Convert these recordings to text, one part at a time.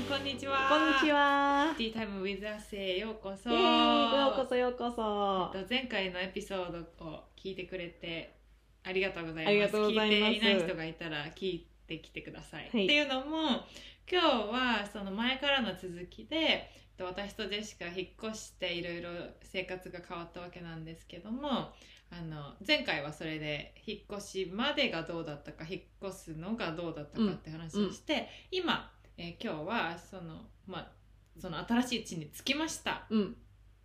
んこんにちは。こんにちは。ティータイムウィズアセへようこそ。ようこそようこそ。えっと前回のエピソードを聞いてくれてありがとうございます。ありがとうございます。聞いていない人がいたら聞いてきてください、はい。っていうのも今日はその前からの続きでえっと私とジェシカ引っ越していろいろ生活が変わったわけなんですけどもあの前回はそれで引っ越しまでがどうだったか引っ越すのがどうだったかって話をして、今、えー今日はその,、まあ、その新しい地に着きました。うん。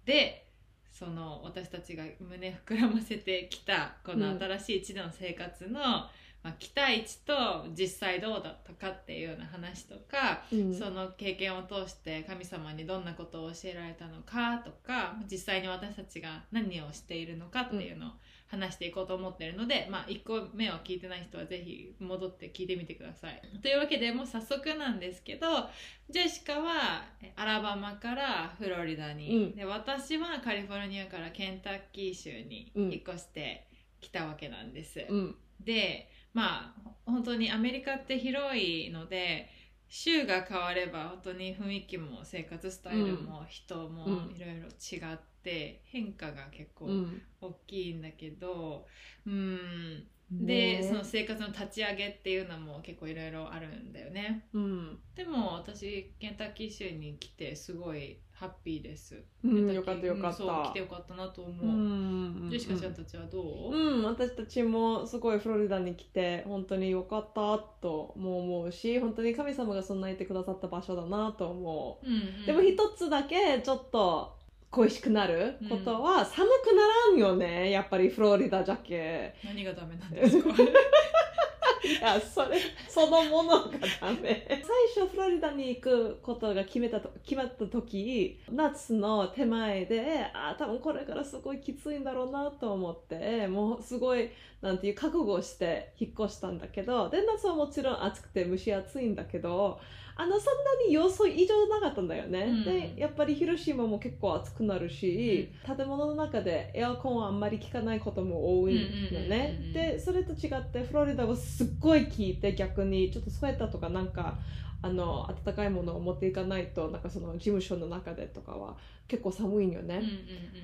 でその私たちが胸膨らませてきたこの新しい地での生活の、まあ、期待値と実際どうだったかっていうような話とか、うん。その経験を通して神様にどんなことを教えられたのかとか実際に私たちが何をしているのかっていうのを話していこうと思っているので、まあ、1個目を聞いてない人はぜひ戻って聞いてみてください。というわけでもう早速なんですけどジェシカはえアラバマからフロリダに、うんで私はカリフォルニアからケンタッキー州に引っ越してきたわけなんです。うん。でまあ本当にアメリカって広いので州が変われば本当に雰囲気も生活スタイルも人もうんいろいろ違って変化が結構うん。大きいんだけどうん。で、ねその生活の立ち上げっていうのも結構いろいろあるんだよね。うん。でも私ケンタッキー州に来てすごいハッピーです、うんよかったよかった。来てよかったなと思う、うん。ジェシカちゃんたちはどう、うん、私たちもすごいフロリダに来て本当に良かったとも思うし本当に神様が備えてくださった場所だなと思う。んうん。うでも一つだけちょっと恋しくなることは、寒くならんよね。やっぱりフロリダじゃけ何がダメなんですか？いやそれそのものがダメ。最初フロリダに行くことが決めたと決まった時夏の手前であ多分これからすごいきついんだろうなと思ってもうすごいなんていう覚悟をして引っ越したんだけどで夏はもちろん暑くて蒸し暑いんだけどあのそんなに予想以上なかったんだよね、うん。でやっぱり広島も結構暑くなるし、建物の中でエアコンはあんまり効かないことも多いよね、うんうんうんうんでそれと違ってフロリダはすっごい効いて逆にちょっとスウェッターとかなんかあの暖かいものを持っていかないとなんかその事務所の中でとかは結構寒いんよね、うんうん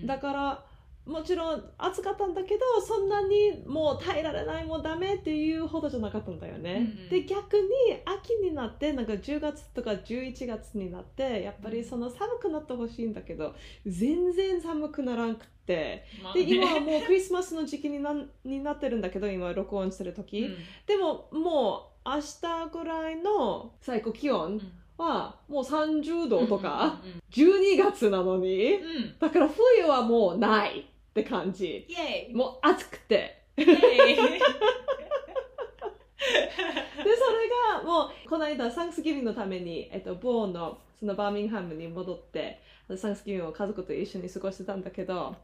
うん。だからもちろん暑かったんだけどそんなにもう耐えられないもうダメっていうほどじゃなかったんだよね、うんうん。で逆に秋になってなんか10月とか11月になってやっぱりその寒くなってほしいんだけど全然寒くならなくって。まあね。で今はもうクリスマスの時期になになってるんだけど今録音してる時、うん。でももう明日ぐらいの最高気温はもう30度とか、うんうんうん12月なのに、うんうん。だから冬はもうないって感じ。イエイもう暑くて。イエイでそれがもうこの間サンクスギビングのために、えっと、ボーンのそのバーミングハムに戻ってサンクスギビングを家族と一緒に過ごしてたんだけど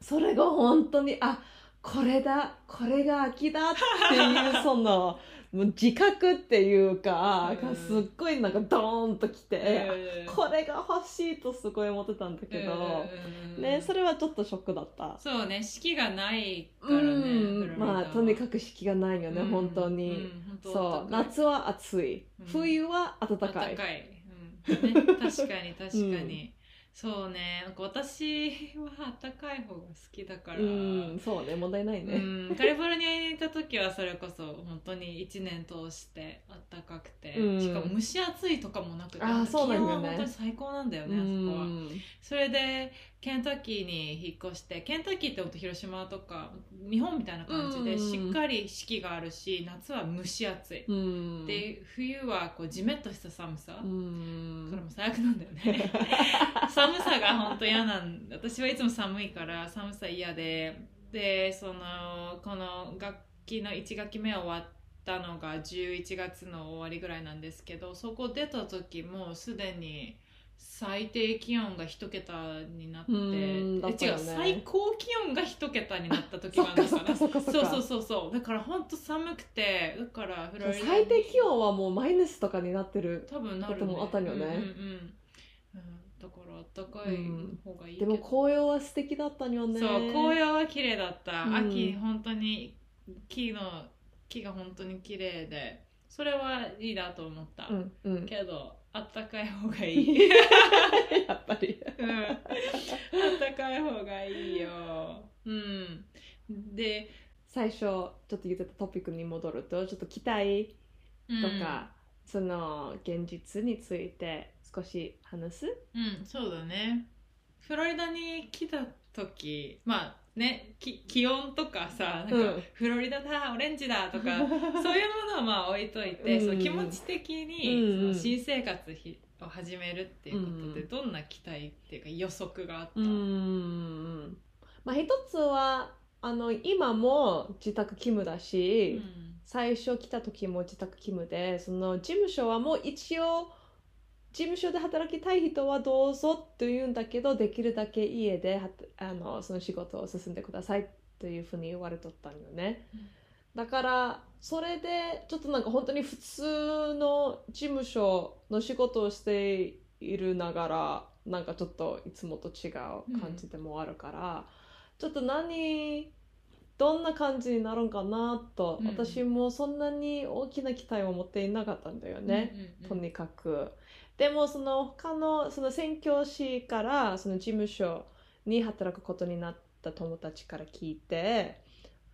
それが本当にあこれだこれが秋だっていうそのもう自覚っていうか、うん。がすっごいなんかドーンときて、うん。これが欲しいとすごい思ってたんだけど、うん。ね、それはちょっとショックだった。そうね四季がないからねうん、まあとにかくく四季がないよね、本当に、そう夏は暑い、うん。冬は暖かい。暖かい、確かに確かに、そうね。なんか私は暖かい方が好きだから、うんそうね。問題ないね、うん、カリフォルニアにいた時はそれこそ本当に1年通して暖かくて、うん。しかも蒸し暑いとかもなくて。あーそうなんだよね。気温は本当に最高なんだよね、うあそこは。ん。それでケンタッキーに引っ越してケンタッキーって本当広島とか日本みたいな感じでうんしっかり四季があるし夏は蒸し暑い、うん。で冬はこうジメッとした寒さ、うん。これも最悪なんだよね。寒さが本当嫌なん私はいつも寒いから寒さ嫌で。でそのこの楽器の1学期目終わったのが11月の終わりぐらいなんですけどそこ出た時もうすでに最低気温が一桁になって、うんだえ違う最高気温が一桁になった時があるのかな。そうそうそうそう。だから本当寒くてだから最低気温はもうマイナスとかになってる多分なるもあったよね。うんうんうん。うんだからあったかい方がいいけど、でも紅葉は素敵だったよね。そう紅葉は綺麗だった、うん。秋本当に木の木が本当に綺麗でそれはいいなと思った、うんうん。けどあったかい方がいい。やっぱり。うん。あったかい方がいいよ。うん。で最初ちょっと言ってたトピックに戻るとちょっと期待とか、その現実について少し話す？うん、うん、そうだね。フロリダに来た時まあねき気温とかさなんか、うんフロリダだオレンジだとか そういうものはまあ置いといて、うん。その気持ち的に、うんその新生活ひを始めるっていうことで、うんどんな期待っていうか予測があった、うーんまあ一つはあの今も自宅勤務だし、最初来た時も自宅勤務でその事務所はもう一応事務所で働きたい人はどうぞと言うんだけどできるだけ家ではあのその仕事を進んでくださいというふうに言われとったんよね、うんだからそれでちょっとなんか本当に普通の事務所の仕事をしているながらなんかちょっといつもと違う感じでもあるから、ちょっと何どんな感じになるんかなと、うん。私もそんなに大きな期待を持っていなかったんだよね、うんうんうん。とにかく。でもその他のその宣教師からその事務所に働くことになった友達から聞いて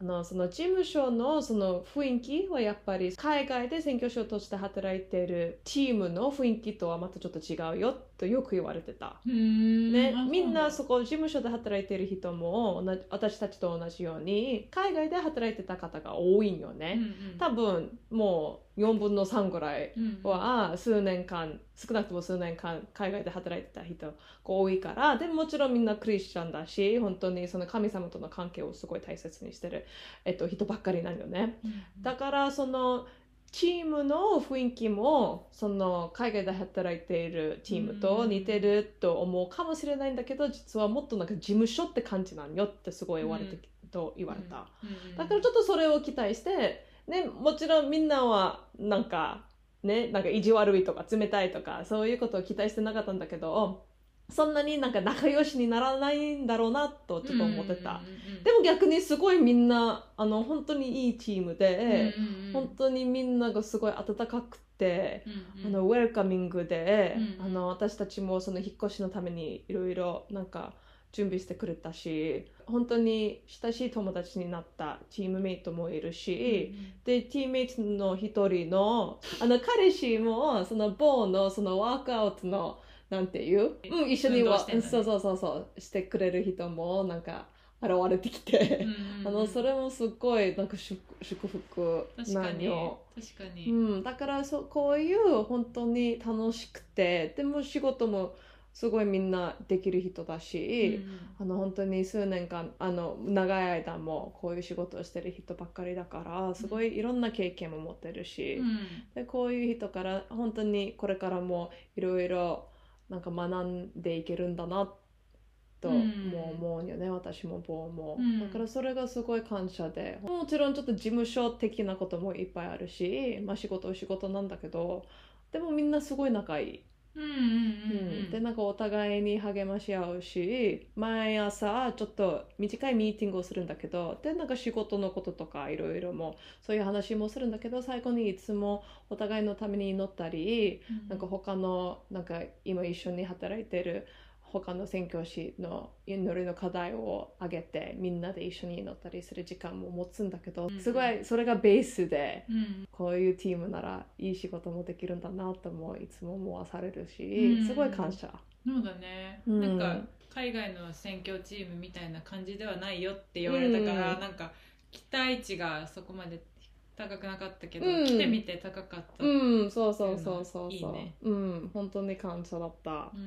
あのその事務所のその雰囲気はやっぱり海外で宣教師として働いているチームの雰囲気とはまたちょっと違うよってとよく言われてた。ねあ、みんなそそこ事務所で働いている人も私たちと同じように海外で働いてた方が多いんようね。うんうん。多分もう4分の3ぐらいは数年間少なくとも数年間海外で働いてた人が多いからでももちろんみんなクリスチャンだし本当にその神様との関係をすごい大切にしてる、えっと、人ばっかりなんよね。だからそのチームの雰囲気もその海外で働いているチームと似てると思うかもしれないんだけど実はもっとなんか事務所って感じなんよってすごい言われて、と言われた。うんうんだからちょっとそれを期待して、ね、もちろんみんなはなんか、ね、なんか意地悪いとか冷たいとかそういうことを期待してなかったんだけどそんなになんか仲良しにならないんだろうなとちょっと思ってた。うんうんうんでも逆にすごいみんなあの本当にいいチームで、うんうんうん。本当にみんながすごい温かくて、うんうん。あのウェルカミングで、うんあの私たちもその引っ越しのためにいろいろなんか準備してくれたし本当に親しい友達になったチームメイトもいるし、でチームメイトの一人のあの彼氏もその某のそのワークアウトのなんていう、うん、一緒には、そうそうそうそうしてくれる人もなんか現れてきて。うんうんうん。あのそれもすごいなんか祝祝福なんよ。確かに、うん、だからそこういう本当に楽しくてでも仕事もすごいみんなできる人だし、あの本当に数年間あの長い間もこういう仕事をしてる人ばっかりだからすごいいろんな経験も持ってるし、うん。でこういう人から本当にこれからもいろいろなんか学んでいけるんだなとうん。も思うよね、私も坊も、うん。だからそれがすごい感謝で。もちろんちょっと事務所的なこともいっぱいあるし、まあ、仕事は仕事なんだけどでもみんなすごい仲いい、うんうんうんうんでなんかお互いに励まし合うし毎朝ちょっと短いミーティングをするんだけどでなんか仕事のこととかいろいろもそういう話もするんだけど最後にいつもお互いのために祈ったりうん。なんか他のなんか今一緒に働いてる他の宣教師の祈りの課題を挙げてみんなで一緒に祈ったりする時間も持つんだけどうん。すごいそれがベースでうん。こういうチームならいい仕事もできるんだなともいつも思わされるしうん。すごい感謝。そうだね、うん。なんか海外の宣教チームみたいな感じではないよって言われたから、うん。なんか期待値がそこまで高くなかったけど、うん来てみて高かった、うん、そうそうそうそうそう。いいねうん、本当に感謝だった。うん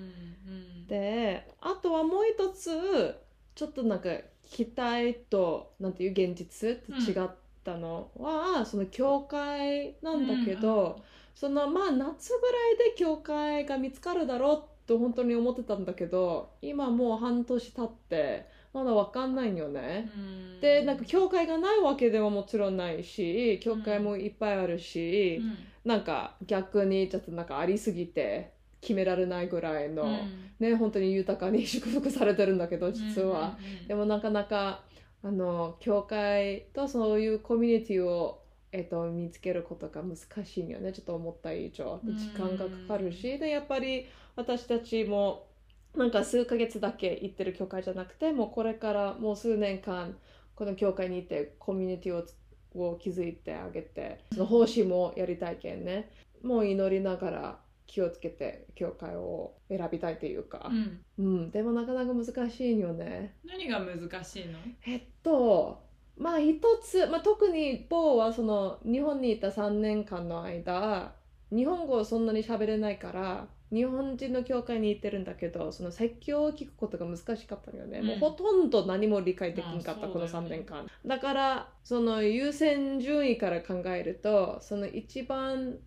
うんであとはもう一つちょっとなんか期待となんていう現実と違ったのは、その教会なんだけど、そのまあ夏ぐらいで教会が見つかるだろうと本当に思ってたんだけど今もう半年経ってまだわかんないんよね。うん。でなんか教会がないわけではもちろんないし教会もいっぱいあるし、うん。なんか逆にちょっとなんかありすぎて決められないぐらいの、うん。ね本当に豊かに祝福されてるんだけど実は、うんうんうんでもなかなかあの教会とそういうコミュニティをえっと、見つけることが難しいよね。ちょっと思った以上。うん時間がかかるし。でやっぱり私たちもなんか数ヶ月だけ行ってる教会じゃなくてもうこれからもう数年間この教会にいてコミュニティをつを築いてあげてその奉仕もやりたいけんね。もう祈りながら気をつけて教会を選びたいというか。う、ん。うん、でもなかなか難しいよね。何が難しいの？えっとまあ一つ、まあ、特に某はその日本にいた3年間の間日本語をそんなに喋れないから日本人の教会に行ってるんだけどその説教を聞くことが難しかったのよね、うん。もうほとんど何も理解できなかった、このまあそうだよね。3年間だからその優先順位から考えるとその一番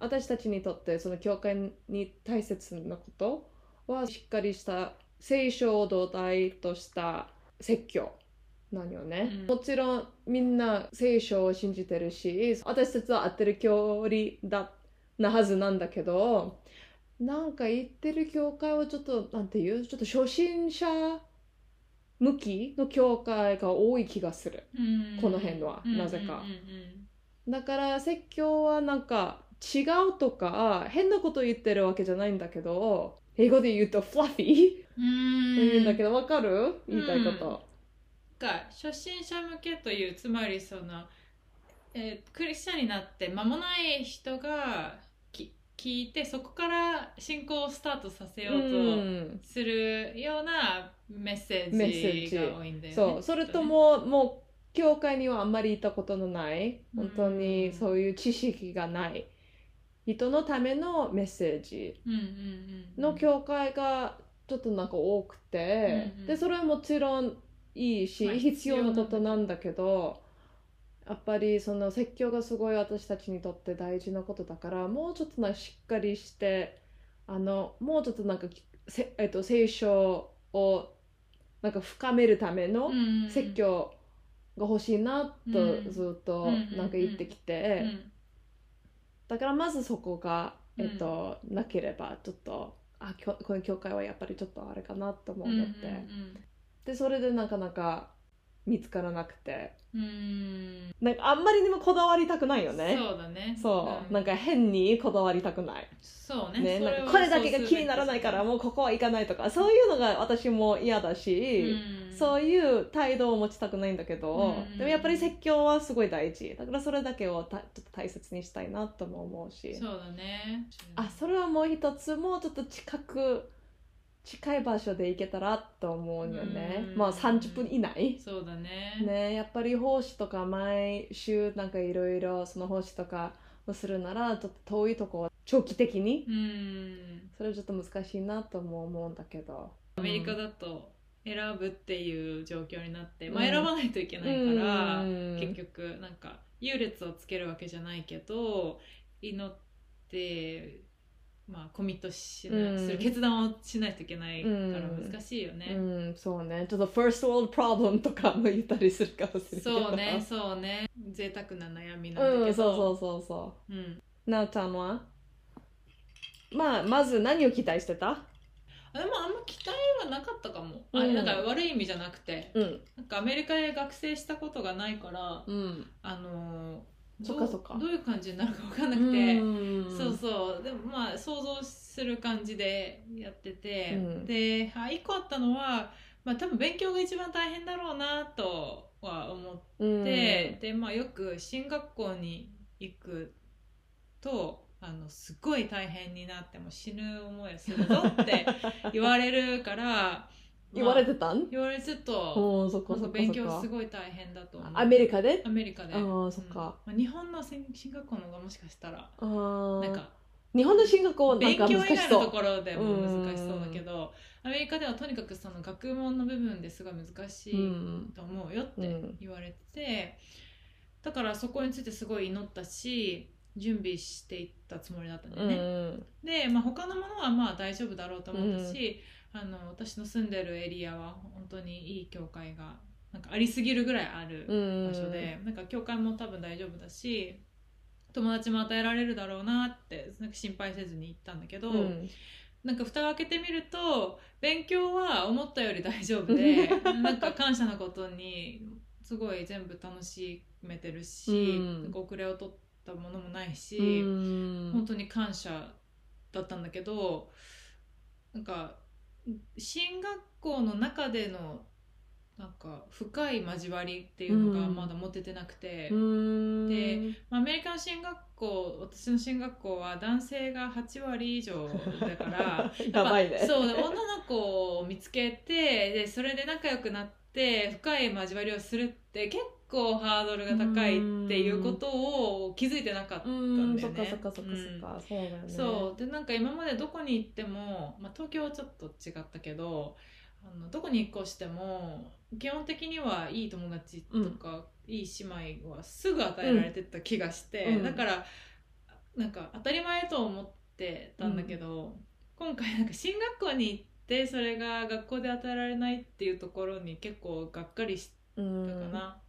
私たちにとってその教会に大切なことはしっかりした聖書を土台とした説教。なんよね、うん。もちろんみんな聖書を信じてるし私たちは合ってる教理だなはずなんだけどなんか言ってる教会はちょっとなんていう？ちょっと初心者向きの教会が多い気がする。うん。この辺はなぜか。だから説教はなんか違うとか変なこと言ってるわけじゃないんだけど英語で言うとフラフィーと言うんだけどわかる？言いたいこと、が初心者向けというつまりその、えークリスチャンになって間もない人がき聞いてそこから信仰をスタートさせよううんとするようなメッセージが多いんだよね。そう。それとももう教会にはあんまり行ったことのない本当にそういう知識がない人のためのメッセージの教会がちょっとなんか多くて、うんうん。でそれはもちろんいいし、まあ必要なことなんだけどやっぱりその説教がすごい私たちにとって大事なことだからもうちょっとなしっかりしてあのもうちょっとなんかせ、えっと、聖書をなんか深めるための説教が欲しいなとうん。ずっとうんなんか言ってきて、うん。だからまずそこが、うん。えっとなければちょっとあきょこの教会はやっぱりちょっとあれかなとも思って、でそれでなかなか見つからなくて。うん。なんかあんまりにもこだわりたくないよね。そうだね。そう、ん。なんか変にこだわりたくない、そうね。ね、なんかこれだけが気にならないからもうここは行かないとかそういうのが私も嫌だし、うん。そういう態度を持ちたくないんだけど、うん。でもやっぱり説教はすごい大事。だからそれだけをたちょっと大切にしたいなとも思うし。そうだね。あそれはもう一つもうちょっと近く近い場所で行けたらと思うよね、うん。まあ30分以内。そうだね。ねやっぱり奉仕とか毎週なんかいろいろその奉仕とかをするならちょっと遠いとこ長期的に。うん。それはちょっと難しいなとも思うんだけど。アメリカだと選ぶっていう状況になって、うん。まあ、選ばないといけないから、うん。結局なんか優劣をつけるわけじゃないけど祈って、まあ、コミットしない、うんする決断をしないといけないからうん難しいよね。うん。そうね。ちょっと first world problem とかも言ったりするかもしれないそうね そうね。贅沢な悩みなんうんだけど、そうそうそうそう。うん。なおちゃんは？まあまず何を期待してた？あでもあんま期待はなかったかも、あうん。なんか悪い意味じゃなくて。うん。なんかアメリカで学生したことがないからうん。あのーそっかそっか。どういう感じになるか分かんなくて、うん。そうそう。でもまあ想像する感じでやってて、うん。であ一個あったのは、まあ、多分勉強が一番大変だろうなとは思って、うん。でまあよく進学校に行くとあのすごい大変になっても死ぬ思いをするぞって言われるから 言われて、てたん？言われてとおーそっかそっかか。勉強すごい大変だと思う。アメリカで？アメリカで。あーそっか。うん。まあ、日本の進進学校の方がもしかしたらあー。なんか日本の進学校はなん勉か強以外のと難しそうころでも難しそうだけどアメリカではとにかくその学問の部分ですごい難しういん。と思うよってうん。言われててだからそこについてすごい祈ったし準備していったつもりだったんだうよね。んで、まあ、他のものはまあ大丈夫だろうと思ったし、あの私の住んでるエリアは本当にいい教会がなんかありすぎるぐらいあるうん。場所で、なんか教会も多分大丈夫だし友達も与えられるだろうなってなんか心配せずに行ったんだけど、うん。なんか蓋を開けてみると勉強は思ったより大丈夫で なんか感謝のことにすごい全部楽しめてるし、うん。遅れを取ったものもないし、うん。本当に感謝だったんだけどなんか進学校の中でのなんか深い交わりっていうのがまだ持ててなくて、うん。でまあ、アメリカの進学校私の進学校は男性が8割以上だから やばいね。そうで女の子を見つけてでそれで仲良くなって深い交わりをするって結構ハードルが高いっていうことを気づいてなかったうんんだよね。そっかそっかそっかそっか、そうだよね。そう。でなんか今までどこに行っても、まあ、東京はちょっと違ったけどあのどこに引っ越しても基本的にはいい友達とか、いい姉妹はすぐ与えられてた気がして、うん。だからなんか当たり前と思ってたんだけど、今回なんか進学校に行ってそれが学校で与えられないっていうところに結構がっかりしたうん。かな。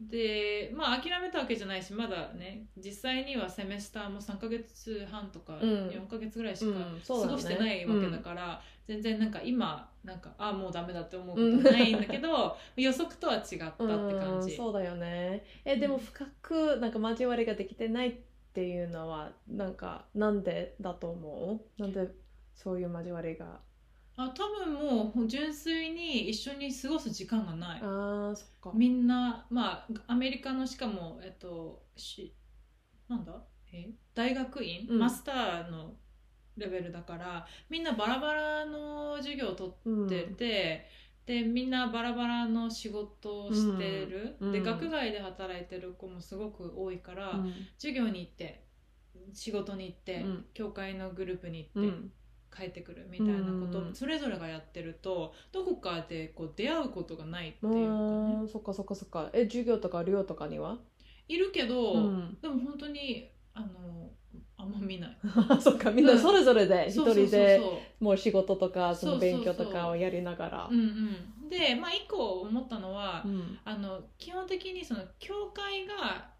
でまあ諦めたわけじゃないしまだね実際にはセメスターも3ヶ月半とかうん。4ヶ月ぐらいしか過ごしてないわけだから、全然なんか今なんかあもうダメだって思うことないんだけど、予測とは違ったって感じ。うんそうだよね。えでも深くなんか交わりができてないっていうのはなんかなんでだと思う？なんでそういう交わりがあ多分もう純粋に一緒に過ごす時間がない。あーそっか。みんなまあアメリカのしかもえっとしなんだ？え？大学院、うん。マスターのレベルだからみんなバラバラの授業を取うんってて、でみんなバラバラの仕事をしてる、うん。うん。で学外で働いてる子もすごく多いから、うん。授業に行って仕事に行って、うん。教会のグループに行って、うん帰ってくるみたいなことうんをそれぞれがやってるとどこかでこう出会うことがないっていうかね。うんそっかそっかそっか。え授業とか寮とかには？いるけど、うん。でも本当にあのあんま見ない。そっか。みんなそれぞれで一人でもう仕事とかその勉強とかをやりながら。でまあ一個思ったのは、うん。あの基本的にその教会が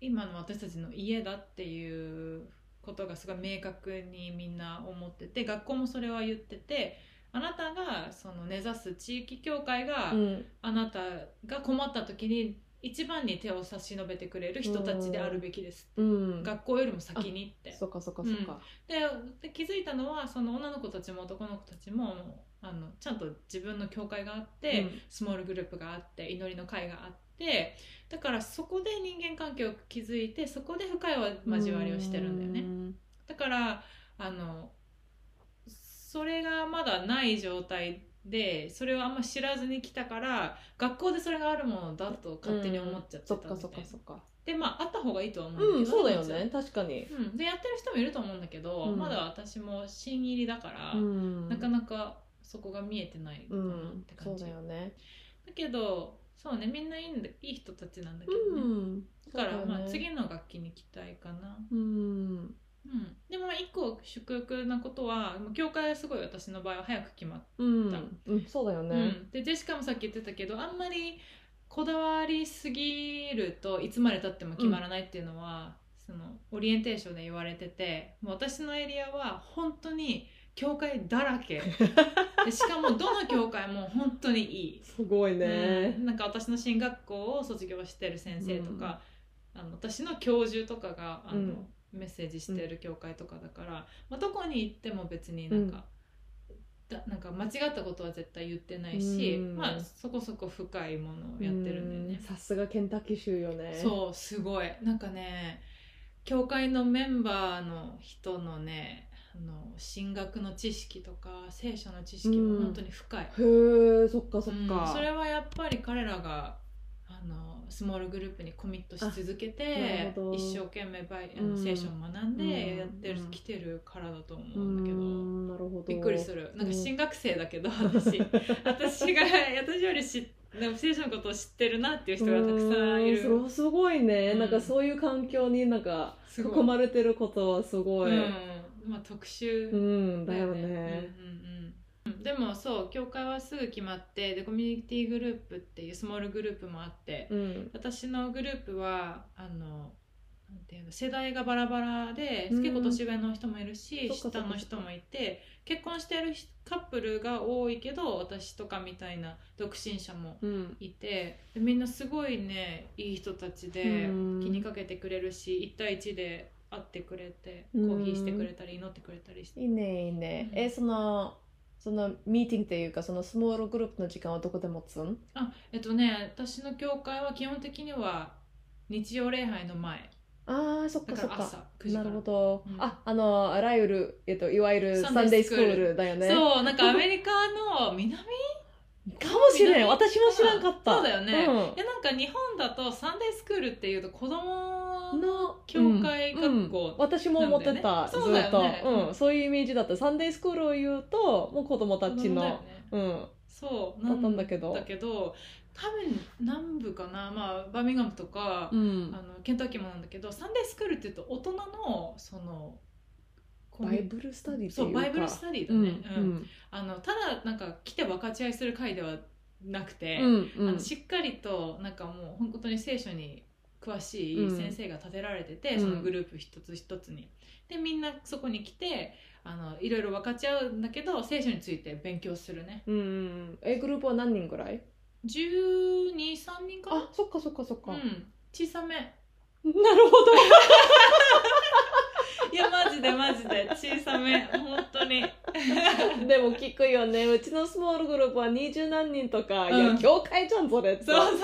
今の私たちの家だっていうことがすごい明確にみんな思ってて学校もそれは言っててあなたがその根ざす地域教会が、うん。あなたが困った時に一番に手を差し伸べてくれる人たちであるべきです、うん。学校よりも先にって。そっかそっかそっか。でで気づいたのはその女の子たちも男の子たちもあのちゃんと自分の教会があって、うん。スモールグループがあって祈りの会があってだからそこで人間関係を築いてそこで深い交わりをしてるんだよね。うん。だからあのそれがまだない状態でそれをあんま知らずに来たから学校でそれがあるものだと勝手に思っちゃってたみたいな。そっかそっかそっか。でまああった方がいいとは思うんだけど、うんそうだよね。確かに。うん、でやってる人もいると思うんだけど、うん。まだ私も新入りだから、うん。なかなかそこが見えてないかうなっんて感じ、そうだよね。だけどそうねみんないいんだいい人たちなんだけうどね、ん。だから、ね。まあ、次の楽器に期待かな、うん。うん、でもまあ一個祝福なことはもう教会はすごい私の場合は早く決まっうん。うんそうだよた、ね。うん、でジェシカもさっき言ってたけどあんまりこだわりすぎるといつまでたっても決まらないっていうのは、そのオリエンテーションで言われててもう私のエリアは本当に教会だらけ でしかもどの教会も本当にいい、すごいね。うん。なんか私の進学校を卒業してる先生とか、あの私の教授とかがあの、うん。メッセージしてる教会とかだから、まあ、どこに行っても別になんか、だなんか間違ったことは絶対言ってないし、うん。まあそこそこ深いものをやってるんだよね。う。さすがケンタッキー州よね。そうすごい。なんかね教会のメンバーの人のねあの進学の知識とか聖書の知識も本当に深い、へえそっかそっうん。かそれはやっぱり彼らがあのスモールグループにコミットし続けて一生懸命バイあうん。の聖書を学んでやってる、うん。来てるからだと思ううんだけど。ん。なるほど。びっくりする。なんかうん。新学生だけど、私。私が私より知っでも聖書のことを知ってるなっていう人がたくさんいる。すごいね、うんなん。かそういう環境になんか囲まれてることはすごい、うんまあ特殊うん、だよね。うんうんうんうん。でもそう教会はすぐ決まってでコミュニティグループっていうスモールグループもあって、うん、私のグループはあのなんていうの世代がバラバラで、うん。結構年上の人もいるし下の人もいて結婚してるカップルが多いけど私とかみたいな独身者もうん。いてでみんなすごいねいい人たちでうん。気にかけてくれるし1対1で会ってくれてうん。コーヒーしてくれたり祈ってくれたりして。いいねいいね、うん。えそのそのミーティングっていうかそのスモールグループの時間はどこで持つん？あえっとね私の教会は基本的には日曜礼拝の前。あーそっかそっか。だから朝9時から。なるほど、うん。ああのあらゆる、えっと、いわゆるサンデースクールだよね。そうなんかアメリカの南？かもしれない。南私も知らんかった。そうだよね。うん。いやなんか日本だとサンデースクールっていうと子供のの教会学校、うん。うん。私も思ってた、ずそうだっと、よねうん、そういうイメージだった。サンデースクールを言うともう子供たちの、ね。うん。そうだったんだけど。だけど。多分南部かな、まあ、バーミンガムとか、うん。あのケンタッキーもなんだけど Sunday school っていうと大人のそのバイブルスタディっていうか。そう Bible study だうんね、うん。あのただなんか来て分かち合いする会ではなくて、うんうん。あのしっかりとなんかもう本当に聖書に詳しい先生が立てられてて、うん。そのグループ一つ一つに。でみんなそこに来てあのいろいろ分かち合うんだけど聖書について勉強するね。うんうん。えグループは何人ぐらい？123人かな。あそっかそっかそっか、うん。小さめ。なるほど いやマジでマジで。小さめ。本当に。でも聞くよね。うちのスモールグループは二十何人とか、いうん。や教会じゃんそれって。そうそう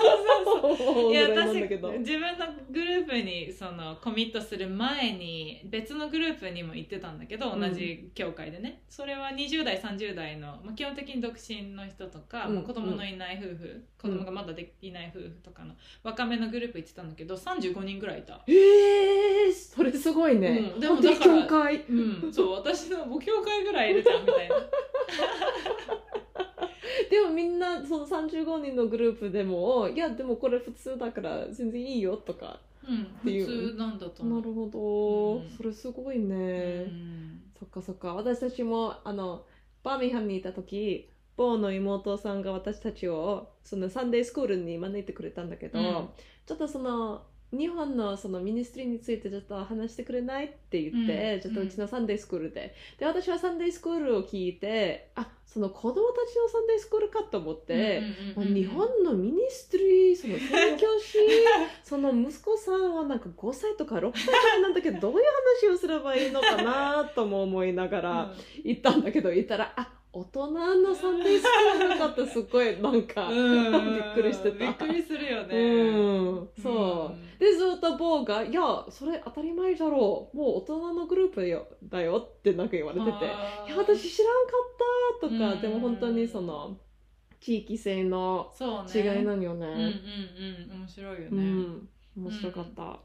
そうそう。い いや私自分のグループにそのコミットする前に別のグループにも行ってたんだけどうん。同じ教会でね、それは20代30代の、まあ、基本的に独身の人とか、うん。もう子供のいない夫婦、子供がまだでいない夫婦とかの若めのグループ行ってたんだけど35人ぐらいいた。えー、それすごいね、うんでもだから教会。うん、そう私の母教会ぐらいいるじゃんみたいな。でもみんなその35人のグループでもいやでもこれ普通だから全然いいよとか。うん、ていう。普通なんだと思う。なるほど、うん。それすごいね、うん。そっかそっか。私たちもあのバーミンハムにいた時ボーの妹さんが私たちをその Sunday school に招いてくれたんだけど、うん。ちょっとその日本のその ministry についてちょっと話してくれない？って言って、うん。ちょっとうちの Sunday school で。で私は Sunday school を聞いてあその子供たちの Sunday school かと思って、うんうんうんうん日本の ministry その宣教師その息子さんはなんか5歳とか6歳とかなんだけどどういう話をすればいいのかなとも思いながら行ったんだけど行ったらあ大人のサンデースクールかってすごいなんか、うん。びっくりしてた。びっくりするよね。うん。そう、ん。でずっとボーが「いやそれ当たり前だろう。もう大人のグループよだよ」ってなんか言われてて「いや私知らんかった」とか、うん。でも本当にその地域性の違いね。なんよね。うんうんうん面白いよね。ううん。ん、面白かった。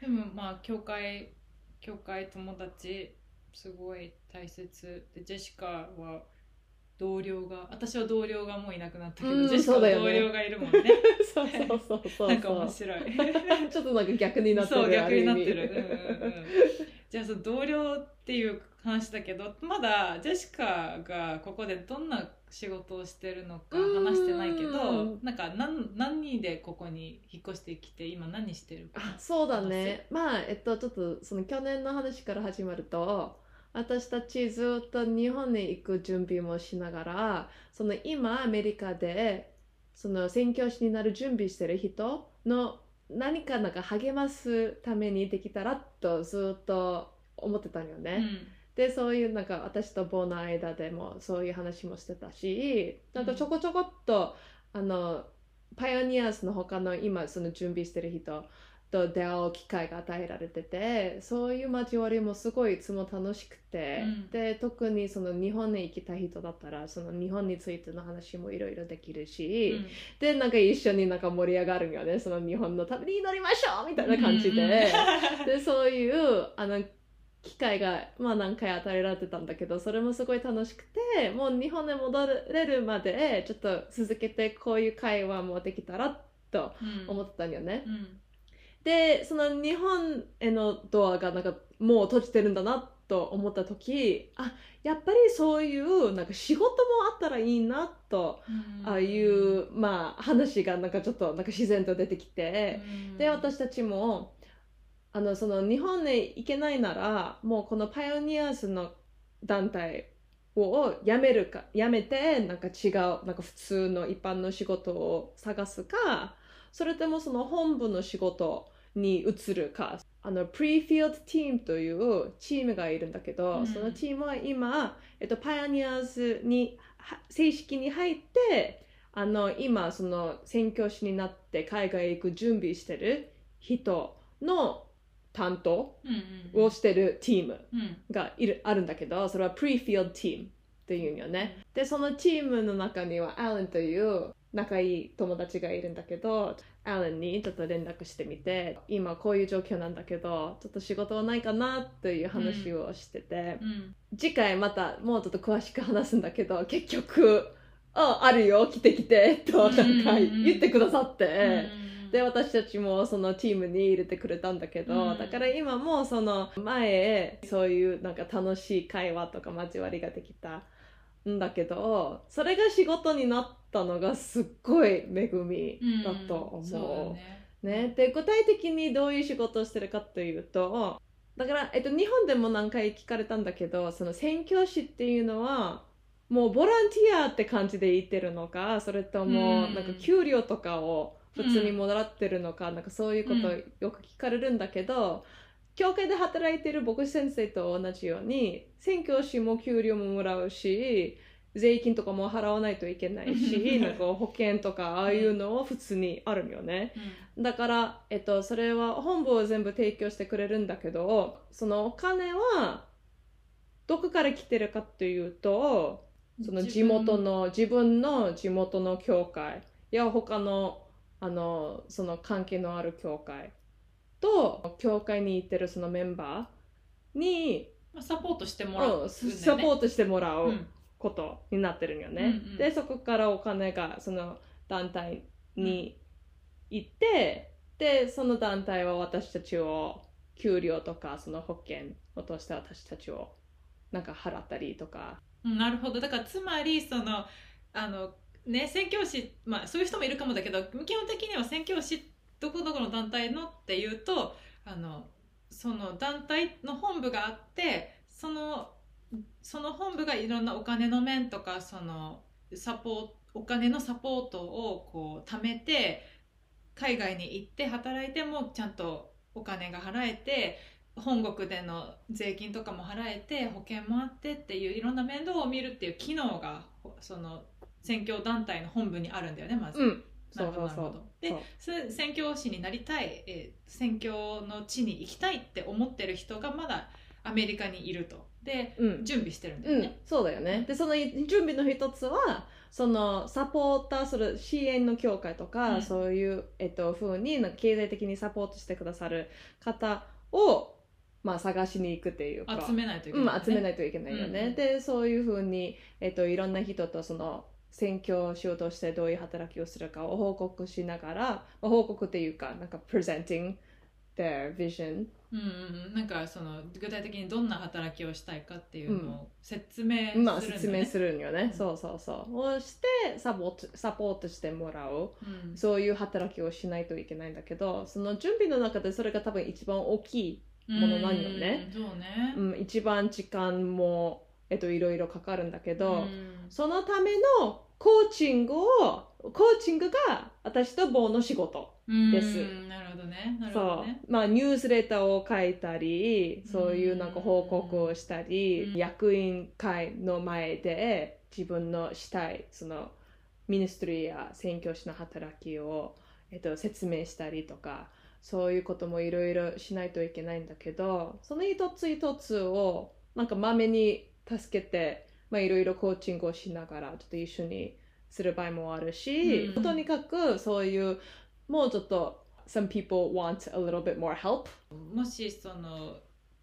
でもまあ教会教会友達すごい大切でジェシカは同僚が私は同僚がもういなくなったけど、うんジェシカはそうだよね同僚がいるもんね。そうそうそうそう。なんか面白い。ちょっとなんか逆になってる。そう逆になってある。うんうんうんじゃあその同僚っていう話だけどまだジェシカがここでどんな仕事をしてるのか話してないけうどんなんか何何でここに引っ越してきて今何してるかあそうだね。まあ、えっと、ちょっとその去年の話から始まると、私たちずっと日本に行く準備もしながら、その今アメリカで、その宣教師になる準備してる人の何かなんか励ますためにできたらとずっと思ってたんよね。でそういうなんか私とボーの間でもそういう話もしてたしなんかちょこちょこっと、あのパイオニアーズの他の今その準備してる人と出会う機会が与えられててそういう交わりもすごいいつも楽しくて、うん。で特にその日本に行きたい人だったらその日本についての話もいろいろできるし、うん。でなんか一緒になんか盛り上がるんよねその日本のために祈りましょうみたいな感じで。うんうん。でそういうあの機会が、まあ、何回与えられてたんだけどそれもすごい楽しくてもう日本に戻れるまでちょっと続けてこういう会話もできたらとうん。思ってたんよね。うんでその日本へのドアがなんかもう閉じてるんだなっと思った時あやっぱりそういうなんか仕事もあったらいいなと、ああいう、まあ、話がなんかちょっとなんか自然と出てきて、で私たちもあのその日本に行けないならもうこのパイオニアーズの団体を辞めるか辞めてなんか違うなんか普通の一般の仕事を探すかそれともその本部の仕事に移るか。あのプリフィールドチームというチームがいるんだけど、うん。そのチームは今、えっと、パイオニアーズには正式に入ってあの今その宣教師になって海外へ行く準備してる人の担当うんうんをしてるチームうん。がいるあるんだけどそれはプリフィールドチームっていうんよね、でそのチームの中にはアレンという仲いい友達がいるんだけどアレンにちょっと連絡してみて今こういう状況なんだけどちょっと仕事はないかなという話をしてて、うん。次回またもうちょっと詳しく話すんだけど結局「ああるよ来て来て」となんか言ってくださって。で私たちもそのチームに入れてくれたんだけど、うん。だから今もその前そういうなんか楽しい会話とか交わりができたんだけどそれが仕事になったのがすっごい恵みだと思う。ねね、で具体的にどういう仕事をしてるかというとだから、えっと、日本でも何回聞かれたんだけどその宣教師っていうのはもうボランティアって感じで言ってるのかそれともうんなんか給料とかを普通にもらってるのか、なんかそういうことうんよく聞かれるんだけど、教会で働いてる牧師先生と同じように宣教師も給料ももらうし税金とかも払わないといけないしなんか保険とかああいうのを普通にあるよね。だから、えっと、それは本部を全部提供してくれるんだけどそのお金はどこから来てるかというとその地元の自分の地元の教会や他のあのその関係のある教会と教会に行ってるそのメンバーに、まあサポートしてもらう。うんサポートしてもらううん。ことになってるんよね。うんうん。でそこからお金がその団体に行って、でその団体は私たちを給料とかその保険を通して私たちをなんか払ったりとか。うんなるほど。だからつまりそのあのね宣教師まあそういう人もいるかもだけど基本的には宣教師どこどこの団体のっていうとあのその団体の本部があってそのその本部がいろんなお金の面とかそのサポお金のサポートをこう貯めて海外に行って働いてもちゃんとお金が払えて本国での税金とかも払えて保険もあってっていういろんな面倒を見るっていう機能がその宣教団体の本部にあるんだよねまず。うん、そうそうそう。で宣教師になりたい、えー宣教の地に行きたいって思ってる人がまだアメリカにいるとでうん準備してるんだようんね。、そうだよね。で、その準備の一つは、そのサポーターする支援の協会とか、うんそういう、えっと、ふうに経済的にサポートしてくださる方を、まあ、探しに行くっていうか。集めないといけない、うん、集めないといけないよね。で、そういうふうに、えっと、いろんな人とその、選挙しようとしてどういう働きをするかを報告しながら、まあ報告っていうか、なんか、presenting their vision うんうんうん、なんかその具体的にどんな働きをしたいかっていうのを説明するんだ、ね。まあ説明するんよね、うん。そうそうそう。をしてサポートサポートしてもらう。うん。そういう働きをしないといけないんだけどその準備の中でそれが多分一番大きい、ものなんよね。うんそうね、うん、一番時間も、えっと、いろいろかかるんだけど、うん。そのためのコーチングをコーチングが私とボーの仕事です。うん。なるほどね。なるそうほどね。まあニュースレターを書いたりそういうなんか報告をしたり、うん。役員会の前で自分のしたいそのミニストリーや宣教師の働きを、えっと、説明したりとかそういうこともいろいろしないといけないんだけどその一つ一つをなんかまめに助けてまあいろいろコーチングをしながらちょっと一緒にする場合もあるし、うん。とにかくそういうもうちょっと some people want a little bit more help もしその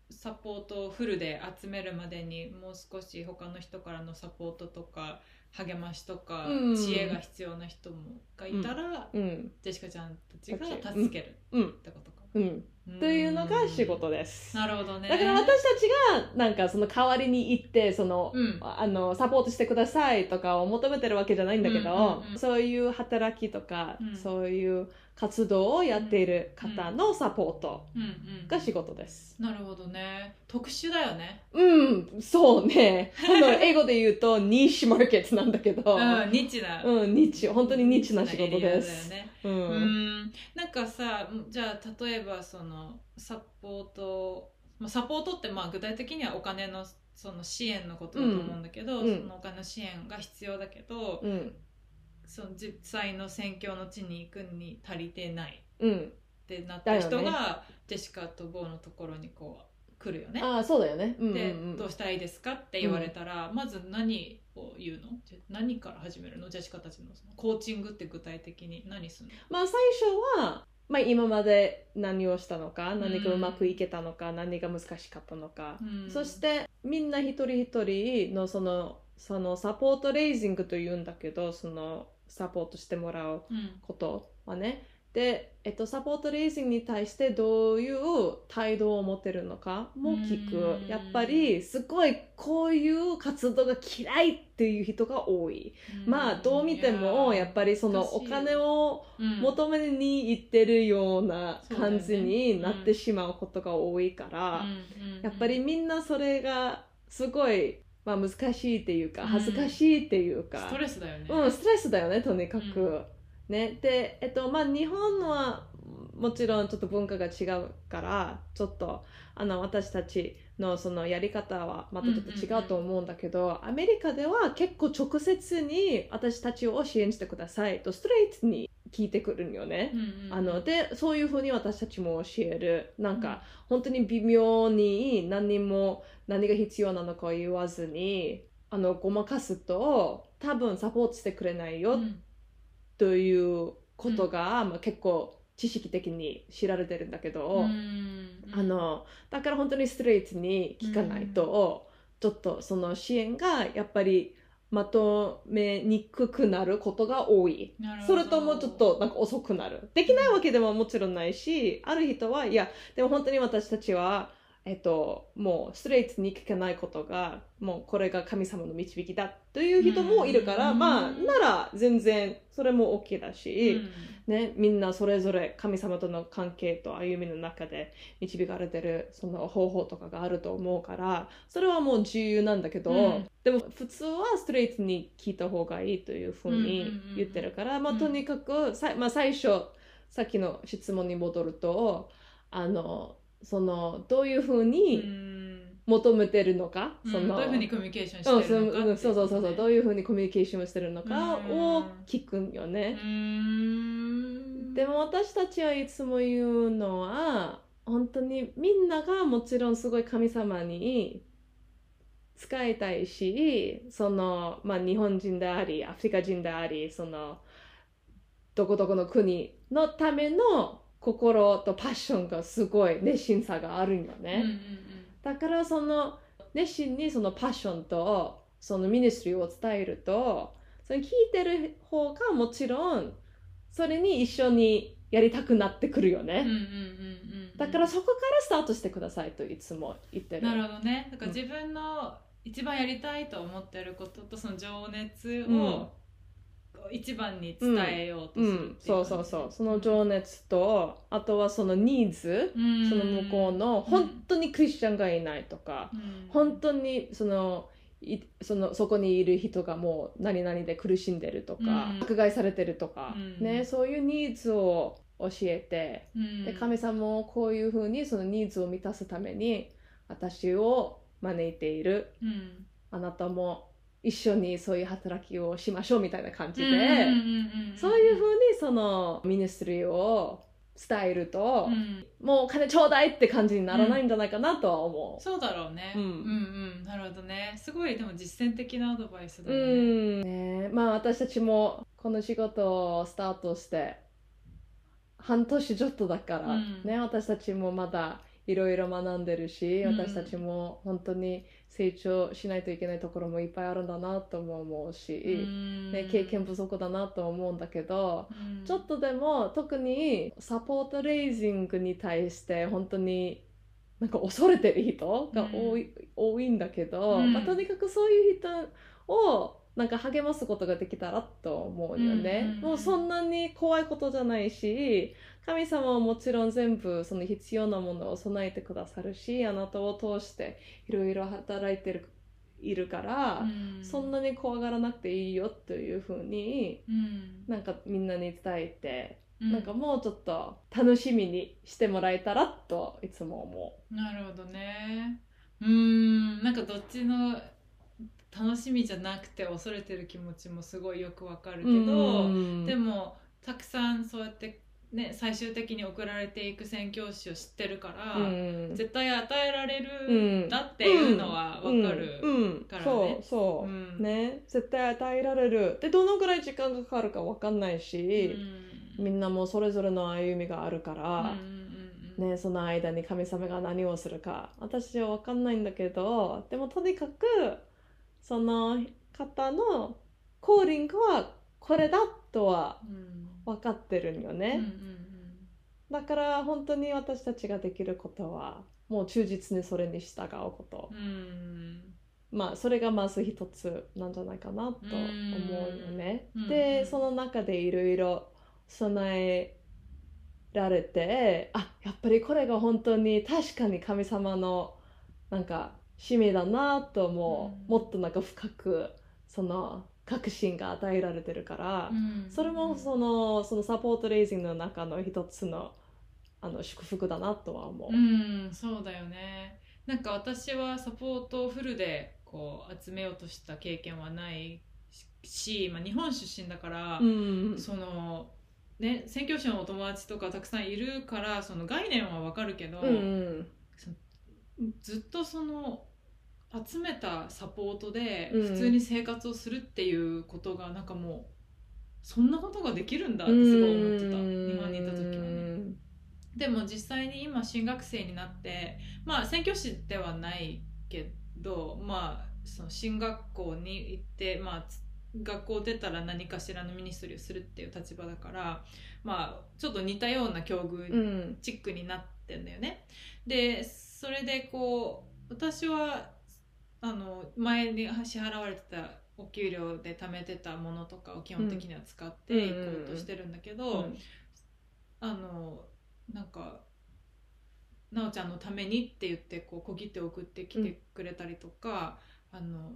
サポートをフルで集めるまでにもう少し他の人からのサポートとか励ましとか、うん。知恵が必要な人もがいたら、うん。ジェシカちゃんたちが助ける。うんってことか。うんというのが仕事です。なるほどね。だから私たちがなんかその代わりに行ってその、うん。あのサポートしてくださいとかを求めてるわけじゃないんだけど、そういう働きとか、うん。そういう活動をやっている方のサポートうん。うんが仕事です。なるほどね。特殊だよね。うん、そうね。あの英語で言うと ニッシュマーケットなんだけど、うんニッチなうん、ニッチ、本当にニッチな仕事でエす。ね。う、うん。んなんかさじゃあ例えばそのサポートまあサポートってまあ具体的にはお金のその支援のことだと思うんだけど、うん。そのお金の支援が必要だけど、うん、その実際の宣教の地に行くに足りてないうん。ってなった人だよが、ジェシカとボーのところにこう来るよね。ああ、そうだよね。うんうんで、うん。どうしたらいいですかって言われたら、まず何を言うの？じゃ何から始めるの？ジェシカたちのそのコーチングって具体的に何するの？まあ最初は、まあ、今まで何をしたのか何がうまくいけたのか、何が難しかったのか、うん。そしてみんな一人一人のそのそのサポートレイジングというんだけどそのサポートしてもらううん。ことはね。で、えっと、サポートレイジングに対してどういう態度を持ってるのかも聞うん。くやっぱりすごいこういう活動が嫌いっていう人が多い、まあどう見てもやっぱりそのお金をうん。求めに行ってるような感じになってしまうことが多いから、やっぱりみんなそれがすごい、まあ、難しいっていうかうん。恥ずかしいっていうか、ストレスだよね。うん、ストレスだよねとにかく。うん。ね、で、えっとまあ、日本はもちろんちょっと文化が違うからちょっとあの私たちのそのやり方はまたちょっと違うと思うんだけど、アメリカでは結構直接に私たちを支援してくださいとストレートに聞いてくるんよね。うんうんあのでそういうふうに私たちも教える。なんか、本当に微妙に何も何が必要なのかを言わずにあのごまかすと多分サポートしてくれないようん。ということが、まあ、結構知識的に知られてるんだけど、うんあのだから本当にストレートに聞かないと、ちょっとその支援がやっぱりまとめにくくなることが多い。それともちょっとなんか遅くなる。できないわけでももちろんないし、ある人はいや、でも本当に私たちは、えっと、もうストレートに聞かないことが、もうこれが神様の導きだという人もいるから、うん。まあ、なら全然それも OK だうし、ん。ね、みんなそれぞれ神様との関係と歩みの中で導かれてるその方法とかがあると思うからそれはもう自由なんだけど、うん。でも普通はストレートに聞いた方がいいというふうに言ってるから、まあ、うん。とにかくさ、まあ、最初さっきの質問に戻るとあのそのどういうふううにん。求めてるのか、うんそのどういうふうにコミュニケーションしてるのかっていうんそうそうそうそうどうういうふうにコミュニケーションをしてるのかうん。を聞くんよね。ん。でも私たちはいつも言うのは本当にみんながもちろんすごい神様に使いたいしその、まあ、日本人でありアフリカ人でありそのどこどこの国のための心とパッションがすごい熱心さがあるんよね。うんうんだからその熱心にそのパッションとそのミニストリーを伝えるとその聞いてる方がもちろんそれに一緒にやりたくなってくるよね、うんうんうんうんうん。だからそこからスタートしてくださいといつも言ってる。なるほどね。だからうん自分の一番やりたいと思ってることとその情熱うん。を一番に伝えようとするうん。そうそうそう。その情熱とあとはそのニーズうん。その向こうの本当にクリスチャンがいないとか、うん。本当にそのいそのそこにいる人がもう何々で苦しんでるとか、うん。迫害されてるとか、うん。ね、そういうニーズを教えて、うん。で神様もこういうふうにそのニーズを満たすために私を招いている。うん。あなたも一緒にそういう働きをしましょうみたいな感じで、うんうんうんうんそういうふうにそのミニストリーを伝えると、うん。もうお金ちょうだいって感じにならないんじゃないかなとは思う。そうだろうね、うん。うんうん。なるほどね。すごいでも実践的なアドバイスだね、ん。ね。まあ私たちもこの仕事をスタートして半年ちょっとだから、うん。ね私たちもまだいろいろ学んでるし、うん。私たちも本当に成長しないといけないところもいっぱいあるんだなとも思うし、ね、経験不足だなと思うんだけど、うん。ちょっとでも特にサポートレイジングに対して本当になんか恐れてる人が多い,、多いんだけど、うん。まあ、とにかくそういう人をなんか励ますことができたらと思うよね、うんうんうん。もうそんなに怖いことじゃないし神様はもちろん全部その必要なものを備えてくださるしあなたを通していろいろ働いてるいるから、うん。そんなに怖がらなくていいよというふうにうん。なんかみんなに伝えて、うん。なんかもうちょっと楽しみにしてもらえたらといつも思なるほどね。うーん。なんかどっちの楽しみじゃなくて恐れてる気持ちもすごいよくわかるう。けど、うん。でもたくさんそうやってね最終的に送られていく宣教師を知ってるから、うん。絶対与えられうん。るんだっていうのはわかる、からね。そうそう、うん。ね。絶対与えられる。でどのぐらい時間がかかるかわかんないし、うん。みんなもそれぞれの歩みがあるかうんら、うんね、その間に神様が何をするか。私は分かんないんだけどでもとにかくその方のコーリングはこれだとはうんうん分かってるんようんね、うん。だから本当に私たちができることはもう忠実にそれに従うこと。うん。うんまあそれがまず一つなんじゃないかなと思うよね。うん。うんでその中でいろいろ備えられてあやっぱりこれが本当に確かに神様のなんか使命だなとも、うん。もっとなんか深くその確信が与えられてるから、うん。それもそのそのサポートレイジングの中の一つのあの祝福だなとは思う。うんそうだよね。なんか私はサポートをフルでこう集めようとした経験はないし、まあ、日本出身だから、うん。そのね宣教師のお友達とかたくさんいるからその概念はわかるけど、うんずっとその集めたサポートでうん普通に生活をするっていうことがなんかもうそんなことができるんだってすごい思ってた日本にいた時はね。でも実際に今進学生になってまあ宣教師ではないけどまあその進学校に行ってまあつ学校出たら何かしらのミニストリーをするっていう立場だからまあちょっと似たような境遇うんチックになってんだよね。でそれでこう私はあの前に支払われてたお給料で貯めてたものとかを基本的には使っていこうとしてるんだけど、あのなんかなおちゃんのためにって言ってこう小切手を送ってきてくれたりとか、あの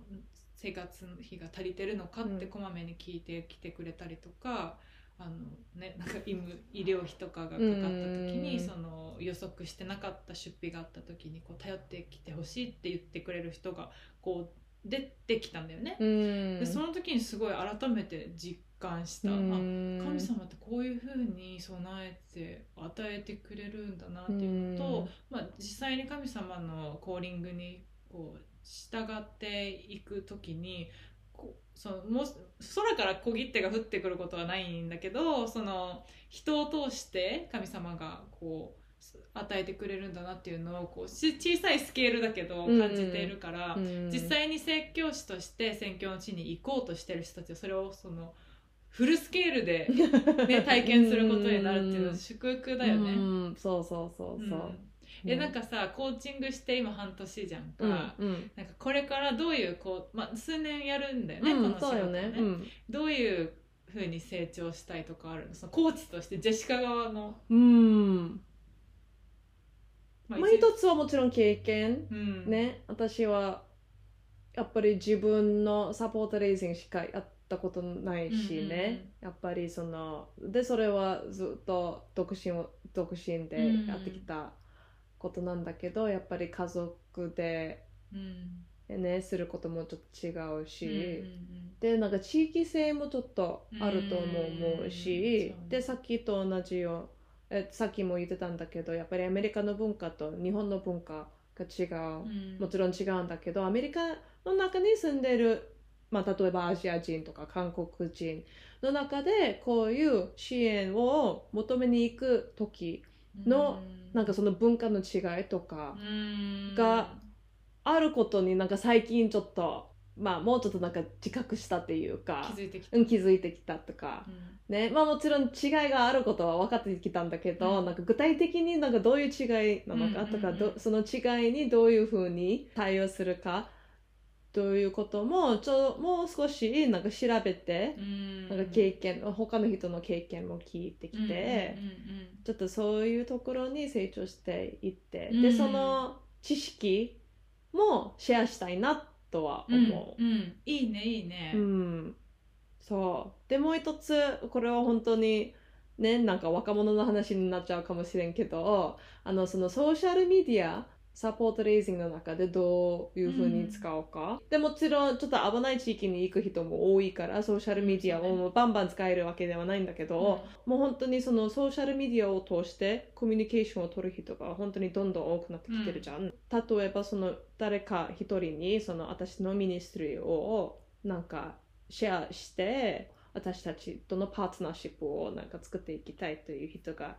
生活費が足りてるのかってうんこまめに聞いてきてくれたりとか。あのね、なんか医務医療費とかがかかった時にうん。その予測してなかった出費があった時にこう頼ってきてほしいって言ってくれる人がこう出てきたんだよね。うん。でその時にすごい改めて実感した、あ神神様ってこういうふうに備えて与えてくれるんだなっていうのと、まあ、実際に神様のコーリングにこう従っていく時にそのもう空から小切手が降ってくることはないんだけどその人を通して神様がこう与えてくれるんだなっていうのをこうし小さいスケールだけど感じているから、実際に宣教師として宣教の地に行こうとしてる人たちはそれをそのフルスケールで、ね、体験することになるっていうのは祝福だよね。うん。そうそうそうそう、うんえなんかさコーチングして今半年じゃんか、うんうん。なんかこれからどういうこう、まあ、数年やるんだよね、うんこの仕事をそうよね、うん。どういうふうに成長したいとかあるの？そのコーチとしてジェシカ側の、うん。ままあ一つはもちろん経験。うん、ね。私はやっぱり自分のサポートレイジングしかやったことないしね、やっぱりそのでそれはずっと独身を独身でやってきたことなんだけど、やっぱり家族でうん。ねすることもちょっと違うし、うんでなんか地域性もちょっとあるとも思ううんうね。でさっきと同じよえさっきも言ってたんだけどやっぱりアメリカの文化と日本の文化が違う、うん。もちろん違うんだけどアメリカの中に住んでる、まあ、例えばアジア人とか韓国人の中でこういう支援を求めに行く時のなんかその文化の違いとかうん。があることになんか最近ちょっとまあもうちょっとなんか自覚したっていうか気づいてきた、うん、気づいてきたとかう、ん。ね。まあ、もちろん違いがあることは分かってきたんだけど、うん。なんか具体的になんかどういう違いなのかとか、その違いにどういうふうに対応するかということもちょもう少しなんか調べて、うん。なんか経験他の人の経験も聞いてきて、ちょっとそういうところに成長していって、うん。でその知識もシェアしたいなとは思う。うんうん。いいねいいね、うん、そう。でもう一つこれは本当にねなんか若者の話になっちゃうかもしれんけどあのそのソーシャルメディアサポートレイジングの中でどういうふうに使うか、でもちろんちょっと危ない地域に行く人も多いからソーシャルメディアをバンバン使えるわけではないんだけど、もう本当にそのソーシャルメディアを通してコミュニケーションを取る人が本当にどんどん多くなってきてるじゃん。例えばその誰か一人にその私のミニストリーをなんかシェアして私たちとのパートナーシップをなんか作っていきたいという人が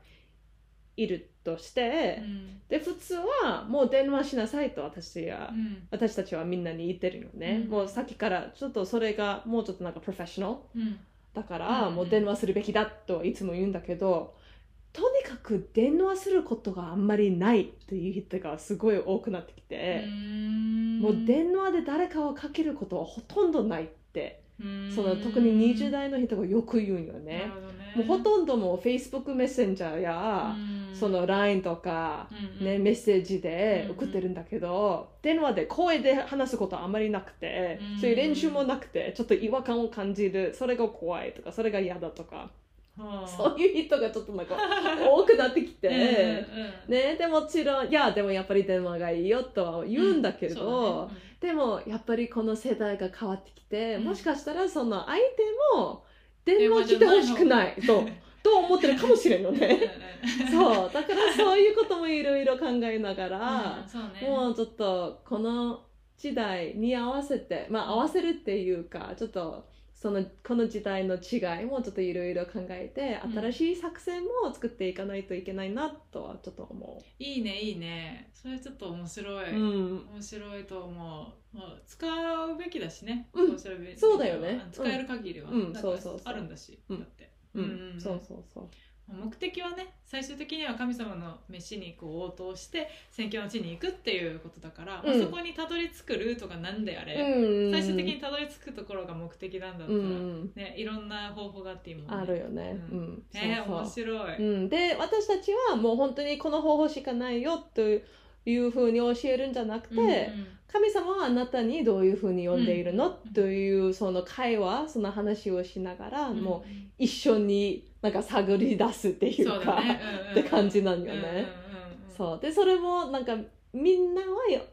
いるとして、うん。で普通はもう電話しなさいと私は、うん。私たちはみんなに言ってるよね、うん。もうさっきからちょっとそれがもうちょっとなんかプロフェッショナルうん。だから、うんもう電話するべきだといつも言うんだけどとにかく電話することがあんまりないという人がすごい多くなってきて、もう電話で誰かをかけることはほとんどないって、その特に20代の人がよく言うんよねもうほとんどもう Facebook メッセンジャーや、うん。その LINE とか、うんね、メッセージで送ってるんだけど、電話で声で話すことはあんまりなくて、うん。そういう練習もなくてちょっと違和感を感じる。それが怖いとかそれが嫌だとか、はあ。そういう人がちょっとなんか 多くなってきて、ね、でもちろんいやでもやっぱり電話がいいよとは言うんだけど、でもやっぱりこの世代が変わってきて、うん。もしかしたらその相手も電話来てほしくない。とと思ってるかもしれんよね。そう。だからそういうこともいろいろ考えながら、うんそうね。もうちょっとこの時代に合わせてまあ合わせるっていうかちょっとそのこの時代の違いもちょっといろいろ考えてうん。新しい作戦も作っていかないといけないなとはちょっと思いいねいいね。それちょっと面白い、う。うん。面白いと思う、まあ、使うべきだしね、うん。そうだよね。あ使える限りは、うん。あるんだし、うんだって、うん。うんうんうん。そうそうそう。目的はね最終的には神様の飯にこう応答して宣教の地に行くっていうことだから、まあうんそこにたどり着くルートが何であれ、うん。最終的にたどり着くところが目的なんだったら、うん。ね、いろんな方法があっていいもんね。あるよね。ううん。ん。えー、そうそう。面白い、うん、で私たちはもう本当にこの方法しかないよというふうに教えるんじゃなくて、うんうん。神様はあなたにどういうふうに呼んでいるの、うんというその会話その話をしながら、うん。もう一緒になんか探り出すっていうかそうだね、うんうんって感じなんよね。うんうんうんうん。そう。でそれもなんかみんなは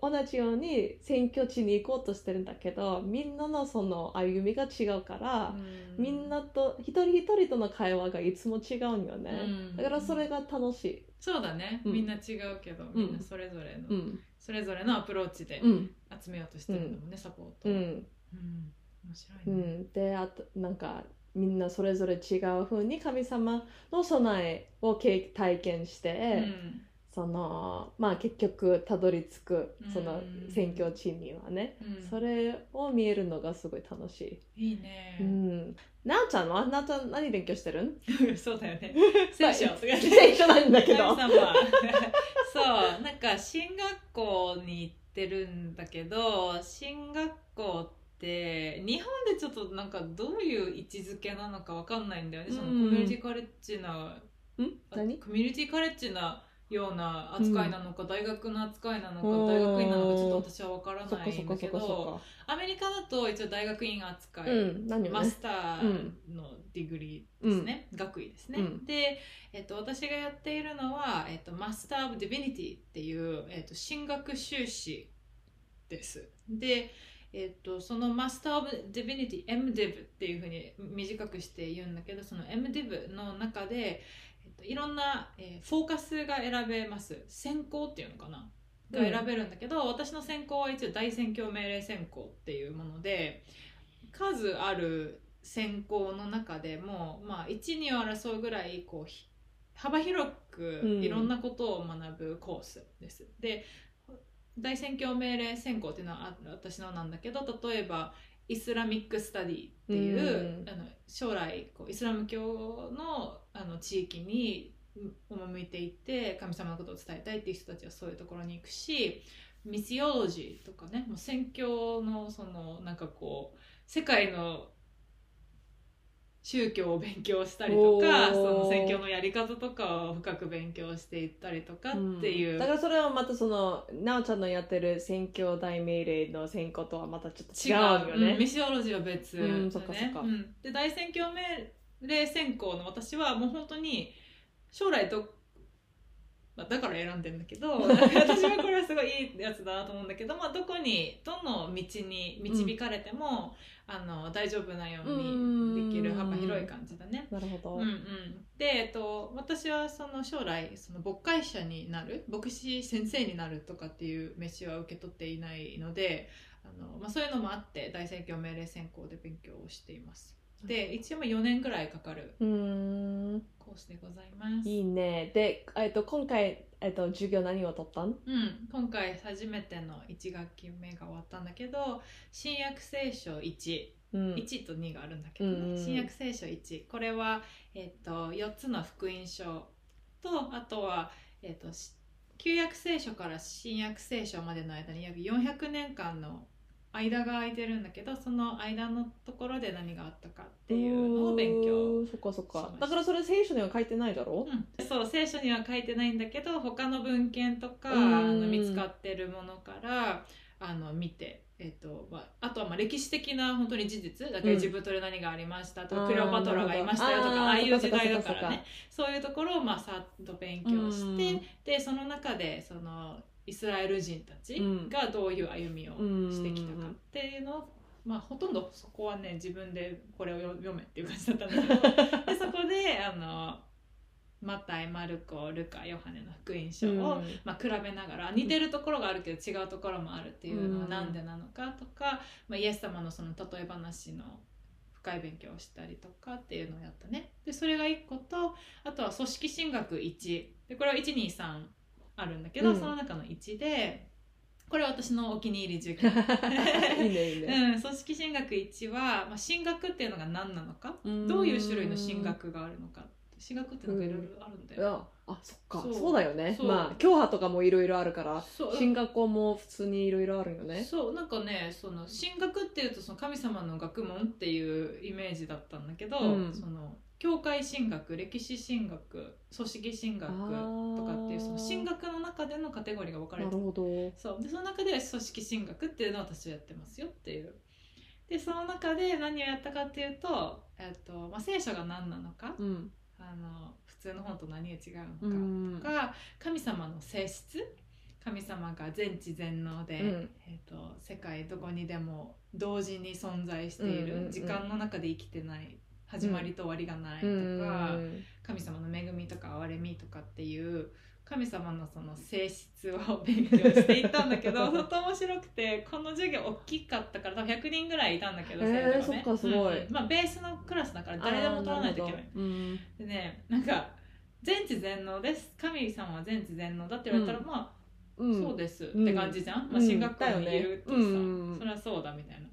同じように選挙地に行こうとしてるんだけどみんなのその歩みが違うから、みんなと一人一人との会話がいつも違うんよね、うん。だからそれが楽しい。そうだね、うん。みんな違うけどみんなそれぞれの、うん。それぞれのアプローチでうん。集めようとしてるんだもん。ね、サポート。面白ういね、ん、であとなんかみんなそれぞれ違う風に神様の備えを経体験して、そのまあ結局たどり着くそのうん宣教地にはね、うん。うんそれを見えるのがすごい楽しい。いいね。う、ん、なあちゃんはなあちゃん何勉強してる？ん そうだよね。聖書。聖書なんだけど。神様。そう。なんか進学校に行ってるんだけど進学校って日本でちょっとなんかどういう位置づけなのかわかんないんだよね、そのコうんミュニティカレッジなうん？何？コミュニティカレッジなような扱いなのか、大学の扱いなのかうん大学院なのかちょっと私は分からないんだけどアメリカだと一応大学院扱い。うん、ね？マスターの degree ですね、学位ですね、うん。で、えっと、私がやっているのは、えっと、 Master of Divinity っていう、えっと、神学修士です。で、えっと、そのマスター・オブ・ディビニティ MDiv っていうふうに短くして言うんだけどその MDiv の中で、えっと、いろんな、えーフォーカスが選べます。専攻っていうのかな？が選べるんだけど、私の専攻は一応大宣教命令専攻っていうもので数ある専攻の中でも、まあ、12を争うぐらいこうひ幅広くうん。いろんなことを学ぶコースです。で大宣教命令専攻っていうのはあ私のなんだけど例えばイスラミック・スタディっていう、うん。あの将来こうイスラム教のあの地域に赴いていって神様のことを伝えたいっていう人たちはそういうところに行くしミシオロジーとかねもう宣教のそのなんかこう世界の宗教を勉強したりとおかー。その宣教のやり方とかを深く勉強していったりとかっていう、ん。だからそれはまたそのなおちゃんのやってる宣教大命令の宣教とはまたちょっと違うよね。うんミシオロジーは別、うんそっかそっか。うん。で大宣教命令専攻の私はもう本当に将来どまあだから選んでんだけど 私はこれはすごいいいやつだなと思うんだけど、まあ、どこにどの道に導かれても、あの大丈夫なようにできる幅広い感じだね。なるほど、うんうん、で、えっと、私はその将来その牧会者になる牧師先生になるとかっていう飯は受け取っていないのであの、まあ、そういうのもあって大宣教命令専攻で勉強をしていますで一応まあ4年ぐらいかかるコースでございます。いいね。で、えっと、今回、えっと、授業何を取ったん？うん、今回初めての1学期目が終わったんだけど新約聖書1うん。1と2があるんだけどね、うん新約聖書1これは、えっと4つの福音書とあとは、えっとし旧約聖書から新約聖書までの間に約400年間の間が空いてるんだけどその間のところで何があったかっていうのを勉強そっかそっか。だからそれ聖書には書いてないだろ？うん、そう聖書には書いてないんだけど他の文献とかうん。あの見つかってるものからあの見て、えっとまあ、あとはまあ歴史的な本当に事実だからエジプトで何がありましたとか、うんクレオパトラがいましたよとかああいう時代だからね。そういうところをまあさっと勉強して、うん。でその中でそのイスラエル人たちうん。がどういう歩みをしてきたかっていうのを、まあ、ほとんどそこはね自分でこれを読読めっていう感じだったんだけど でそこであのマタイマルコルカヨハネの福音書を、うん。まあ、比べながら似てるところがあるけど違うところもあるっていうのはうんなんでなのかとか、まあ、イエス様のその例え話の深い勉強をしたりとかっていうのをやったね。でそれが1個とあとは組織進学1でこれは123あるんだけど、うん。その中の1でこれは私のお気に入り授業 いいねいいね、うん、組織進学1は、まあ、進学っていうのが何なのか？どういう種類の進学があるのか？進学ってなんかいろいろあるんだよ、いやあそっか。そそううだよね。そう。まあ教派とかもいろいろあるからそう。進学校も普通にいろいろあるよね。そう。なんかねその進学っていうとその神様の学問っていうイメージだったんだけど、うん。その教会進学歴史進学組織進学とかっていうその進学の中でのカテゴリーが分かれてる。なるほど。そう。でその中で組織進学っていうのを私はやってますよっていう。でその中で何をやったかっていうと,、えっとまあ、聖書が何なのかうん。あの普通の本と何が違うのか、うん。とか神様の性質神様が全知全能で、うん。えー、と世界どこにでも同時に存在している、時間の中で生きてない始まりと終わりがないとか、神様の恵みとか憐れみとかっていう神様のその性質を勉強していったんだけど 本当面白くてこの授業大きかったから多分100人ぐらいいたんだけどへー生徒がね。まあベースのクラスだから誰でも取らないといけない。うんでねなんか全知全能です。神様は全知全能だって言われたら、うん。まあ、うん。そうですっうんて感じじゃん、まあ、うん進学校にいるとさ、それはそうだみたいな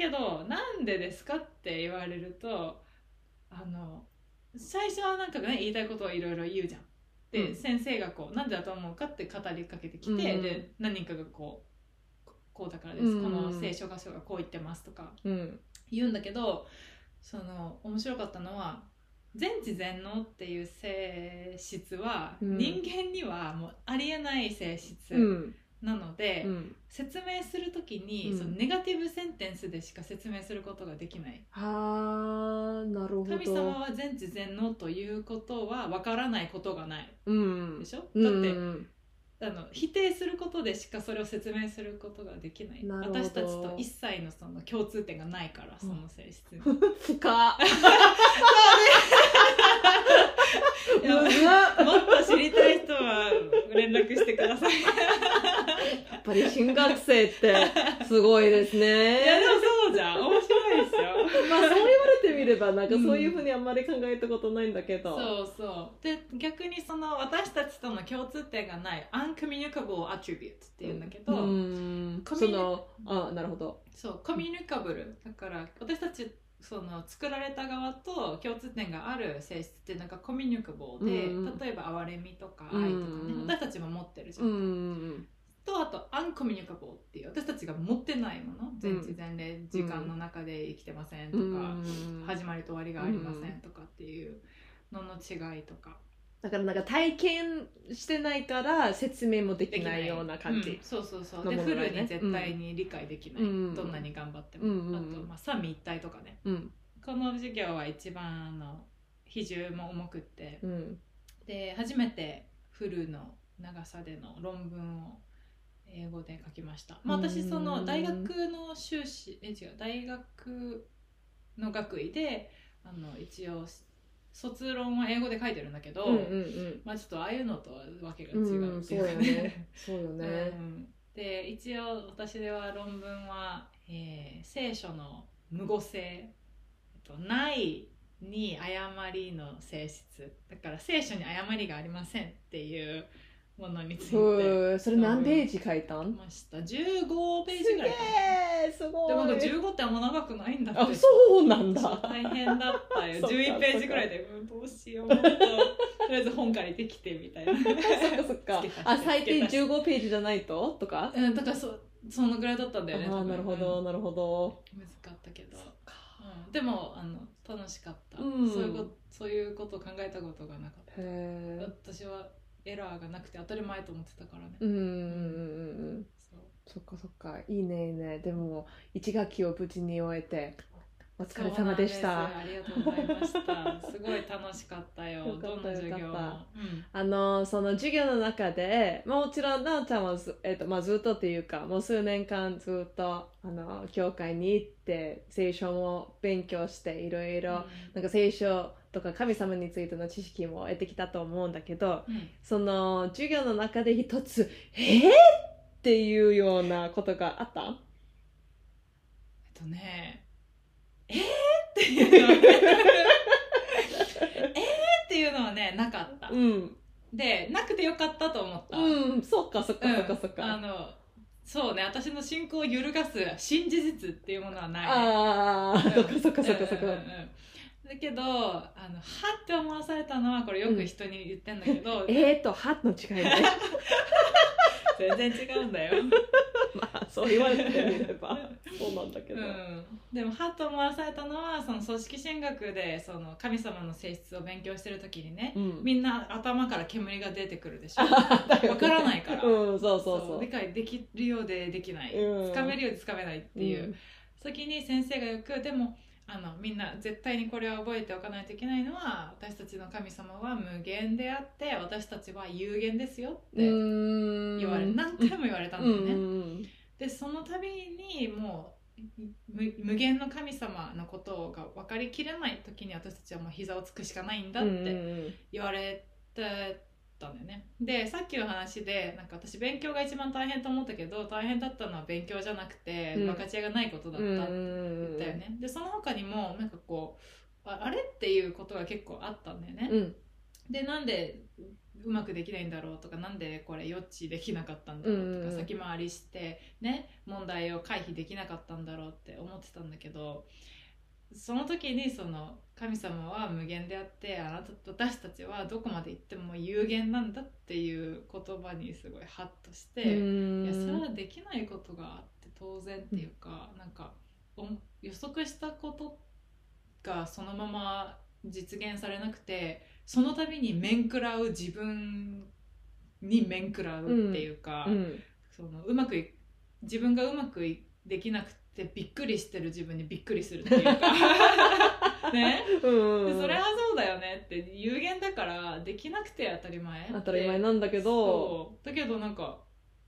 けどなんでですかって言われるとあの最初はなんかね言いたいことをいろいろ言うじゃん。で、うん。先生がこうなんでだと思うかって語りかけてきて、うんで何人かがこうこうだからです、うんこの聖書箇所がこう言ってますとかうん。言うんだけどその面白かったのは全知全能っていう性質は、うん。人間にはもうありえない性質うんなので、うん。説明するときに、うん。そのネガティブセンテンスでしか説明することができない。はあなるほど。神様は全知全能ということはわからないことがない。うん。でしょ、うん。だってあの否定することでしかそれを説明することができない。私たちと一切のその共通点がないからその性質に、深っ。いやむずっもっと知りたい人は連絡してください。やっぱり新学生ってすごいですね。いやでもそうじゃん。面白いですよ。まあそう言われてみればなんかそういうふうにあんまり考えたことないんだけど、そうそう。で逆にその私たちとの共通点がない uncommunicable attribute っていうんだけど、うん。コミュニそのあなるほど。そうコミュニカブルだから私たちその作られた側と共通点がある性質ってなんかコミュニカブルで、うん。例えば哀れみとか愛とかね、うん私たちも持ってるじゃ、うんんとあとアンコミュニカブルっていう。私たちが持ってないもの。全知全霊時間の中で生きてませんとか、うん。始まりと終わりがありませんとかっていうのの違いとか。だからなんか体験してないから説明もでできないような感じ、うん。そうそうそう。ね。フルに絶対に理解できない、うん。どんなに頑張っても、うんうん。あと、まあ、三位一体とかね。うん。この授業は一番あの比重も重くって。うん。で初めてフルの長さでの論文を英語で書きました、まあ、私その大学の修士え違う大学の学位であの一応卒論は英語で書いてるんだけど、うんうんまあちょっとああいうのとはわけが違うんうっていうかね。ね。そうよね。うん。で一応私では論文は、えー聖書の無語性、えっと、ないに誤りの性質。だから聖書に誤りがありませんっていうものについて。それ何ページ書いたん？ました。15ページぐらいかすげえすごい。なでもなんか15ってあんま長くないんだって。あそうなんだ。大変だったよ。そっか11ページぐらいでうんどうしようと。とりあえず本借りてきてみたいな。そっかそっか。あ最低付け足し15ページじゃないと？とか？うんだからそそのぐらいだったんだよねあなるほどなるほど。難かったけど、うん、でもあの楽しかった、うん。そういうことそういうことを考えたことがなかった。私はエラーがなくて当たり前と思ってたからね、うんうんうんうんそう。そっかそっか。いいねいいね。でも一学期を無事に終えてお疲れ様でした。ありがとうございました。すごい楽しかったよどんな授業も。うん。あのその授業の中で、まあ、もちろんなおちゃんはず,、えっとまあ、ずっとっていうかもう数年間ずっとあの教会に行って聖書も勉強していろいろなんか聖書とか神様についての知識も得てきたと思うんだけどうん。うんその授業の中で一つ「えー?」っていうようなことがあった？えっとね。えー、っていうのはえー？っていうのはねなかった、うん、でなくてよかったと思った、うん、そっかそっかそっかそっか、あのそうね私の信仰を揺るがす新事実っていうものはない、ね、ああ、そっかそっかそっかそっか。うんうんうんだけどあのはって思わされたのはこれよく人に言ってんだけど、えーと「は」の違いね。全然違うんだよ、まあそう言われてみればそうなんだけど、うん、でもはっと思わされたのはその組織進学でその神様の性質を勉強してる時にね、うん。みんな頭から煙が出てくるでしょ。だよね。わからないから。うんそうそうそう。理解できるようでできない、うん。つかめるようでつかめないっていう、時に先生がよくでもあのみんな絶対にこれは覚えておかないといけないのは私たちの神様は無限であって私たちは有限ですよってうん。言われ、何回も言われたんだよね、うんでその度にもう無無限の神様のことが分かりきれない時に私たちはもう膝をつくしかないんだっうんて言われてたんだよね。でさっきの話でなんか私勉強が一番大変と思ったけど大変だったのは勉強じゃなくてうん。分かち合いがないことだったって言ったよね、でその他にもなんかこうああれっていうことが結構あったんだよね、うん。でなんでうまくできないんだろうとかなんでこれ予知できなかったんだろうとか、うん。先回りしてね問題を回避できなかったんだろうって思ってたんだけどその時にその神様は無限であってあなた私たちはどこまで行っても有限なんだっていう言葉にすごいハッとして、いやそれはできないことがあって当然っていうか、なんかお予測したことがそのまま実現されなくてその度に面食らう自分に面食らうっていうか、うん。そのうまくい自分がうまくいできなくてびっくりしてる自分にびっくりするっていうか ね。うんでそれはそうだよねって有限だからできなくて当たり前当たり前なんだけど。だけどなんか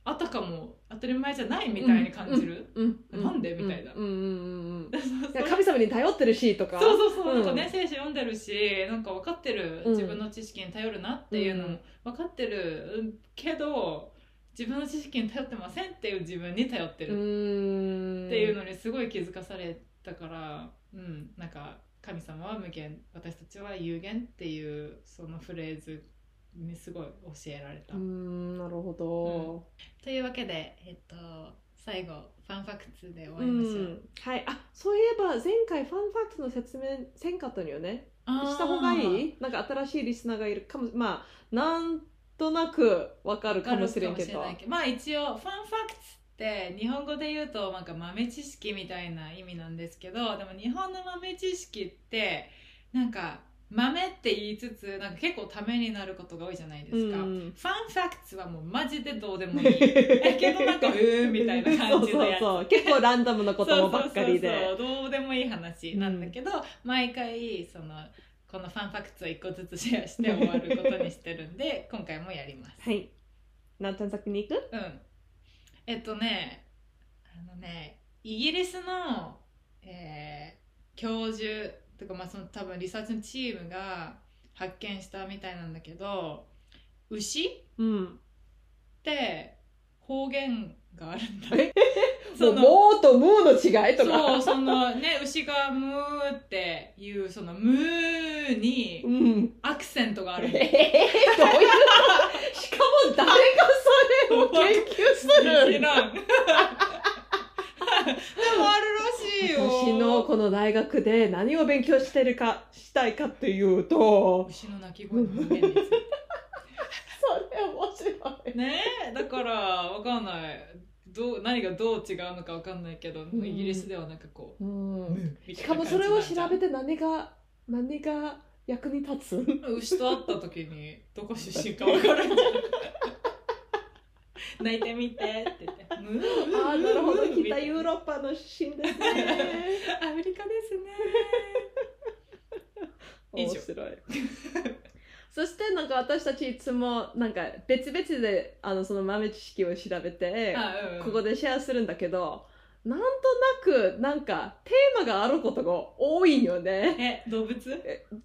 あたかも当たり前じゃないみたいに感じる、うんなんでみたいな。神様に頼ってるしとか。そうそうそう、うんなんかね聖書読んでるしなんか分かってるうん。自分の知識に頼るなっていうのも分かってるけど自分の知識に頼ってませんっていう自分に頼ってうるっていうのにすごい気づかされたからうんなんか神様は無限私たちは有限っていうそのフレーズにすごい教えられた、うーんなるほど、というわけでえっと最後ファンファクツで終わうりましょう、ん。はい。あそういえば前回ファンファクトの説明せんかったのよね。した方がいい？なんか新しいリスナーがいるかもまあなんとなくわかるかもしれんけど。まあ一応ファンファクツって日本語で言うとなんか豆知識みたいな意味なんですけどでも日本の豆知識ってなんか豆って言いつつなんか結構ためになることが多いじゃないですか、うん。ファンファクツはもうマジでどうでもいい。だけどなんかうーんみたいな感じのやつ。そうそうそう。結構ランダムなこともばっかりで。そうそうそう。どうでもいい話なんだけど、毎回そのこのファンファクツを一個ずつシェアして終わることにしてるんで今回もやります。はい。何点先に行く？うんえっとねあのねイギリスの、えー教授とかまあその多分リサーチのチームが発見したみたいなんだけど牛っうん。て方言があるんだ。え？そのもうとムーの違いとか？そうそのね牛がムーっていうそのムーにうん。アクセントがあるえー、の どういうしかも誰がそれを研究す知るらん。でもあるらしいよ。私のこの大学で何を勉強してるかしたいかというと牛の鳴き声の方言についてそれ面白い。ねえだからわかんない。どう何がどう違うのかわかんないけど、ん。イギリスではなんかこうう、ん。しかもそれを調べて何が何が役に立つ？牛と会った時にどこ出身かわからんじゃん泣いてみてって言って。ムームーああなるほど。北ヨーロッパの出身ですね。アメリカですね。面白いそしてなんか私たちいつもなんか別々であのその豆知識を調べてここでシェアするんだけどなんとなくなんかテーマがあることが多いよね。え動物？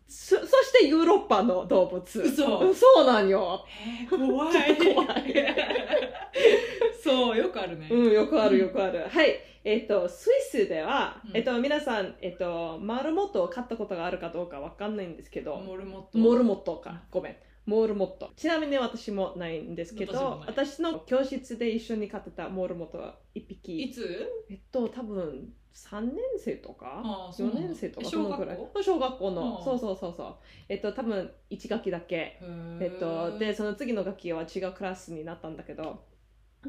そそしてヨーロッパの動物。嘘。そうなんよ。えー怖い。怖い。そうよくあるね、うん、よくあるよくある。はい。えっ、と、スイスでは、うん。えっ、と、皆さん、えっ、と、マルモットを買ったことがあるかどうかわかんないんですけど、モルモット。モルモットか。ごめん。モルモット。ちなみに私もないんですけ私もど、ない私の教室で一緒に飼ってたモルモットは一い匹、つ？えっと、多分3年生とか？ああそう4なんだ年生とかえそのぐらい。小学校小学校の。うん。そうそうそうそう。えっと多分1学期だけ。えっと、でその次の学期は違うクラスになったんだけどあ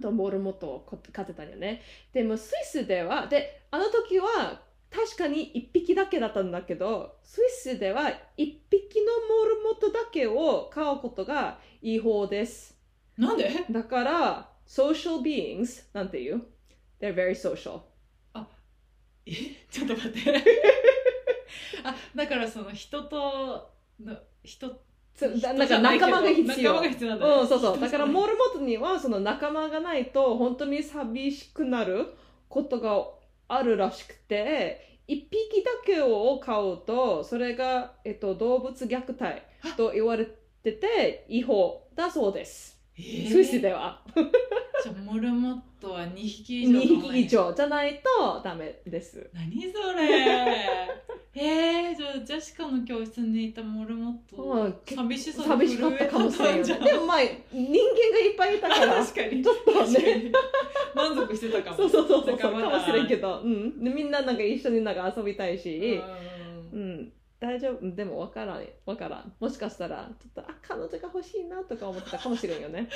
とモルモットをこ飼ってたんよね。でもスイスではであの時は確かに1匹だけだったんだけどスイスでは1匹のモルモットだけを飼うことが違法です。なんで？だから social beings なんていう？They're very social. え？ちょっと待って。あだからその人との人なんか仲間が必要仲間が必要なんだねうん、そうそう。だから、モルモットには、その仲間がないと、本当に寂しくなることがあるらしくて、一匹だけを飼うと、それが、えっと、動物虐待と言われてて、違法だそうです。えー。スイスでは。じゃあモルモットは2匹以上2匹以上じゃないとダメです。何それ。えー、じゃあジェシカの教室にいたモルモッうんト寂しさで寂しかったかもしれんよね。震えてたんじゃん。でもまあ、人間がいっぱいいたから、確かに。ちょっとね。満足してたかも。そうそうそうそう、かもしれんけど、うん。でみんななんか一緒になんか遊びたいし、ううんん、大丈夫？でも分からん。分からん。もしかしたらちょっとあ彼女が欲しいなとか思ってたかもしれんよね。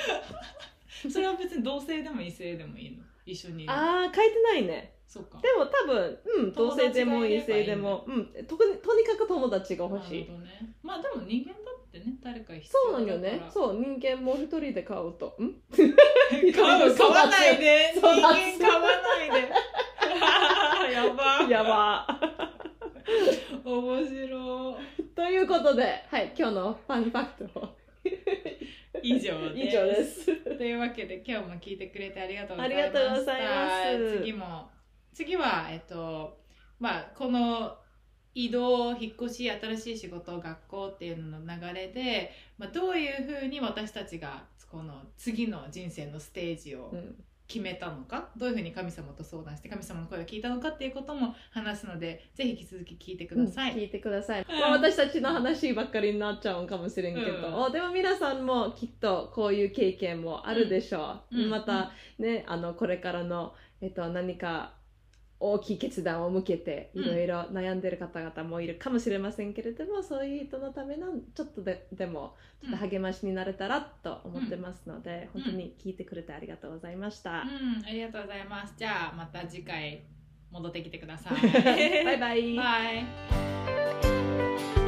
それは別に同性でも異性でもいいの？一緒にああ書いてないね。そうか。でも多分うん同性でも異性でもうんとにとにかく友達が欲しい。なるほどね。まあでも人間だってね誰か必そう要なんよね。うそう人間も一人で飼うと。ん？買う買わないで。育人つ間買わないで。やば。やば 面白ということではい今日のファンファクトを。い 以上です。以上です。というわけで今日も聞いてくれてありがとうございました。ありがとうございます。次も次はえっとまあこの移動引っ越し新しい仕事学校っていうのの流れで、まあ、どういうふうに私たちがこの次の人生のステージをうん決めたのか？どういうふうに神様と相談して神様の声を聞いたのかっていうことも話すのでぜひ引き続き聞いてください。聞いてください、うん。まあ、私たちの話ばっかりになっちゃうかもしれんけど、でも皆さんもきっとこういう経験もあるでしょう、うん。またねあのこれからの、えっと、何か大きい決断を向けてうんいろいろ悩んでる方々もいるかもしれませんけれども、そういう人のためのちょっとででもちょっと励ましになれたらと思ってますので、うん本当に聞いてくれてありがとうございました。うん、ありがとうございます。じゃあまた次回戻ってきてください。バ イバイバイ。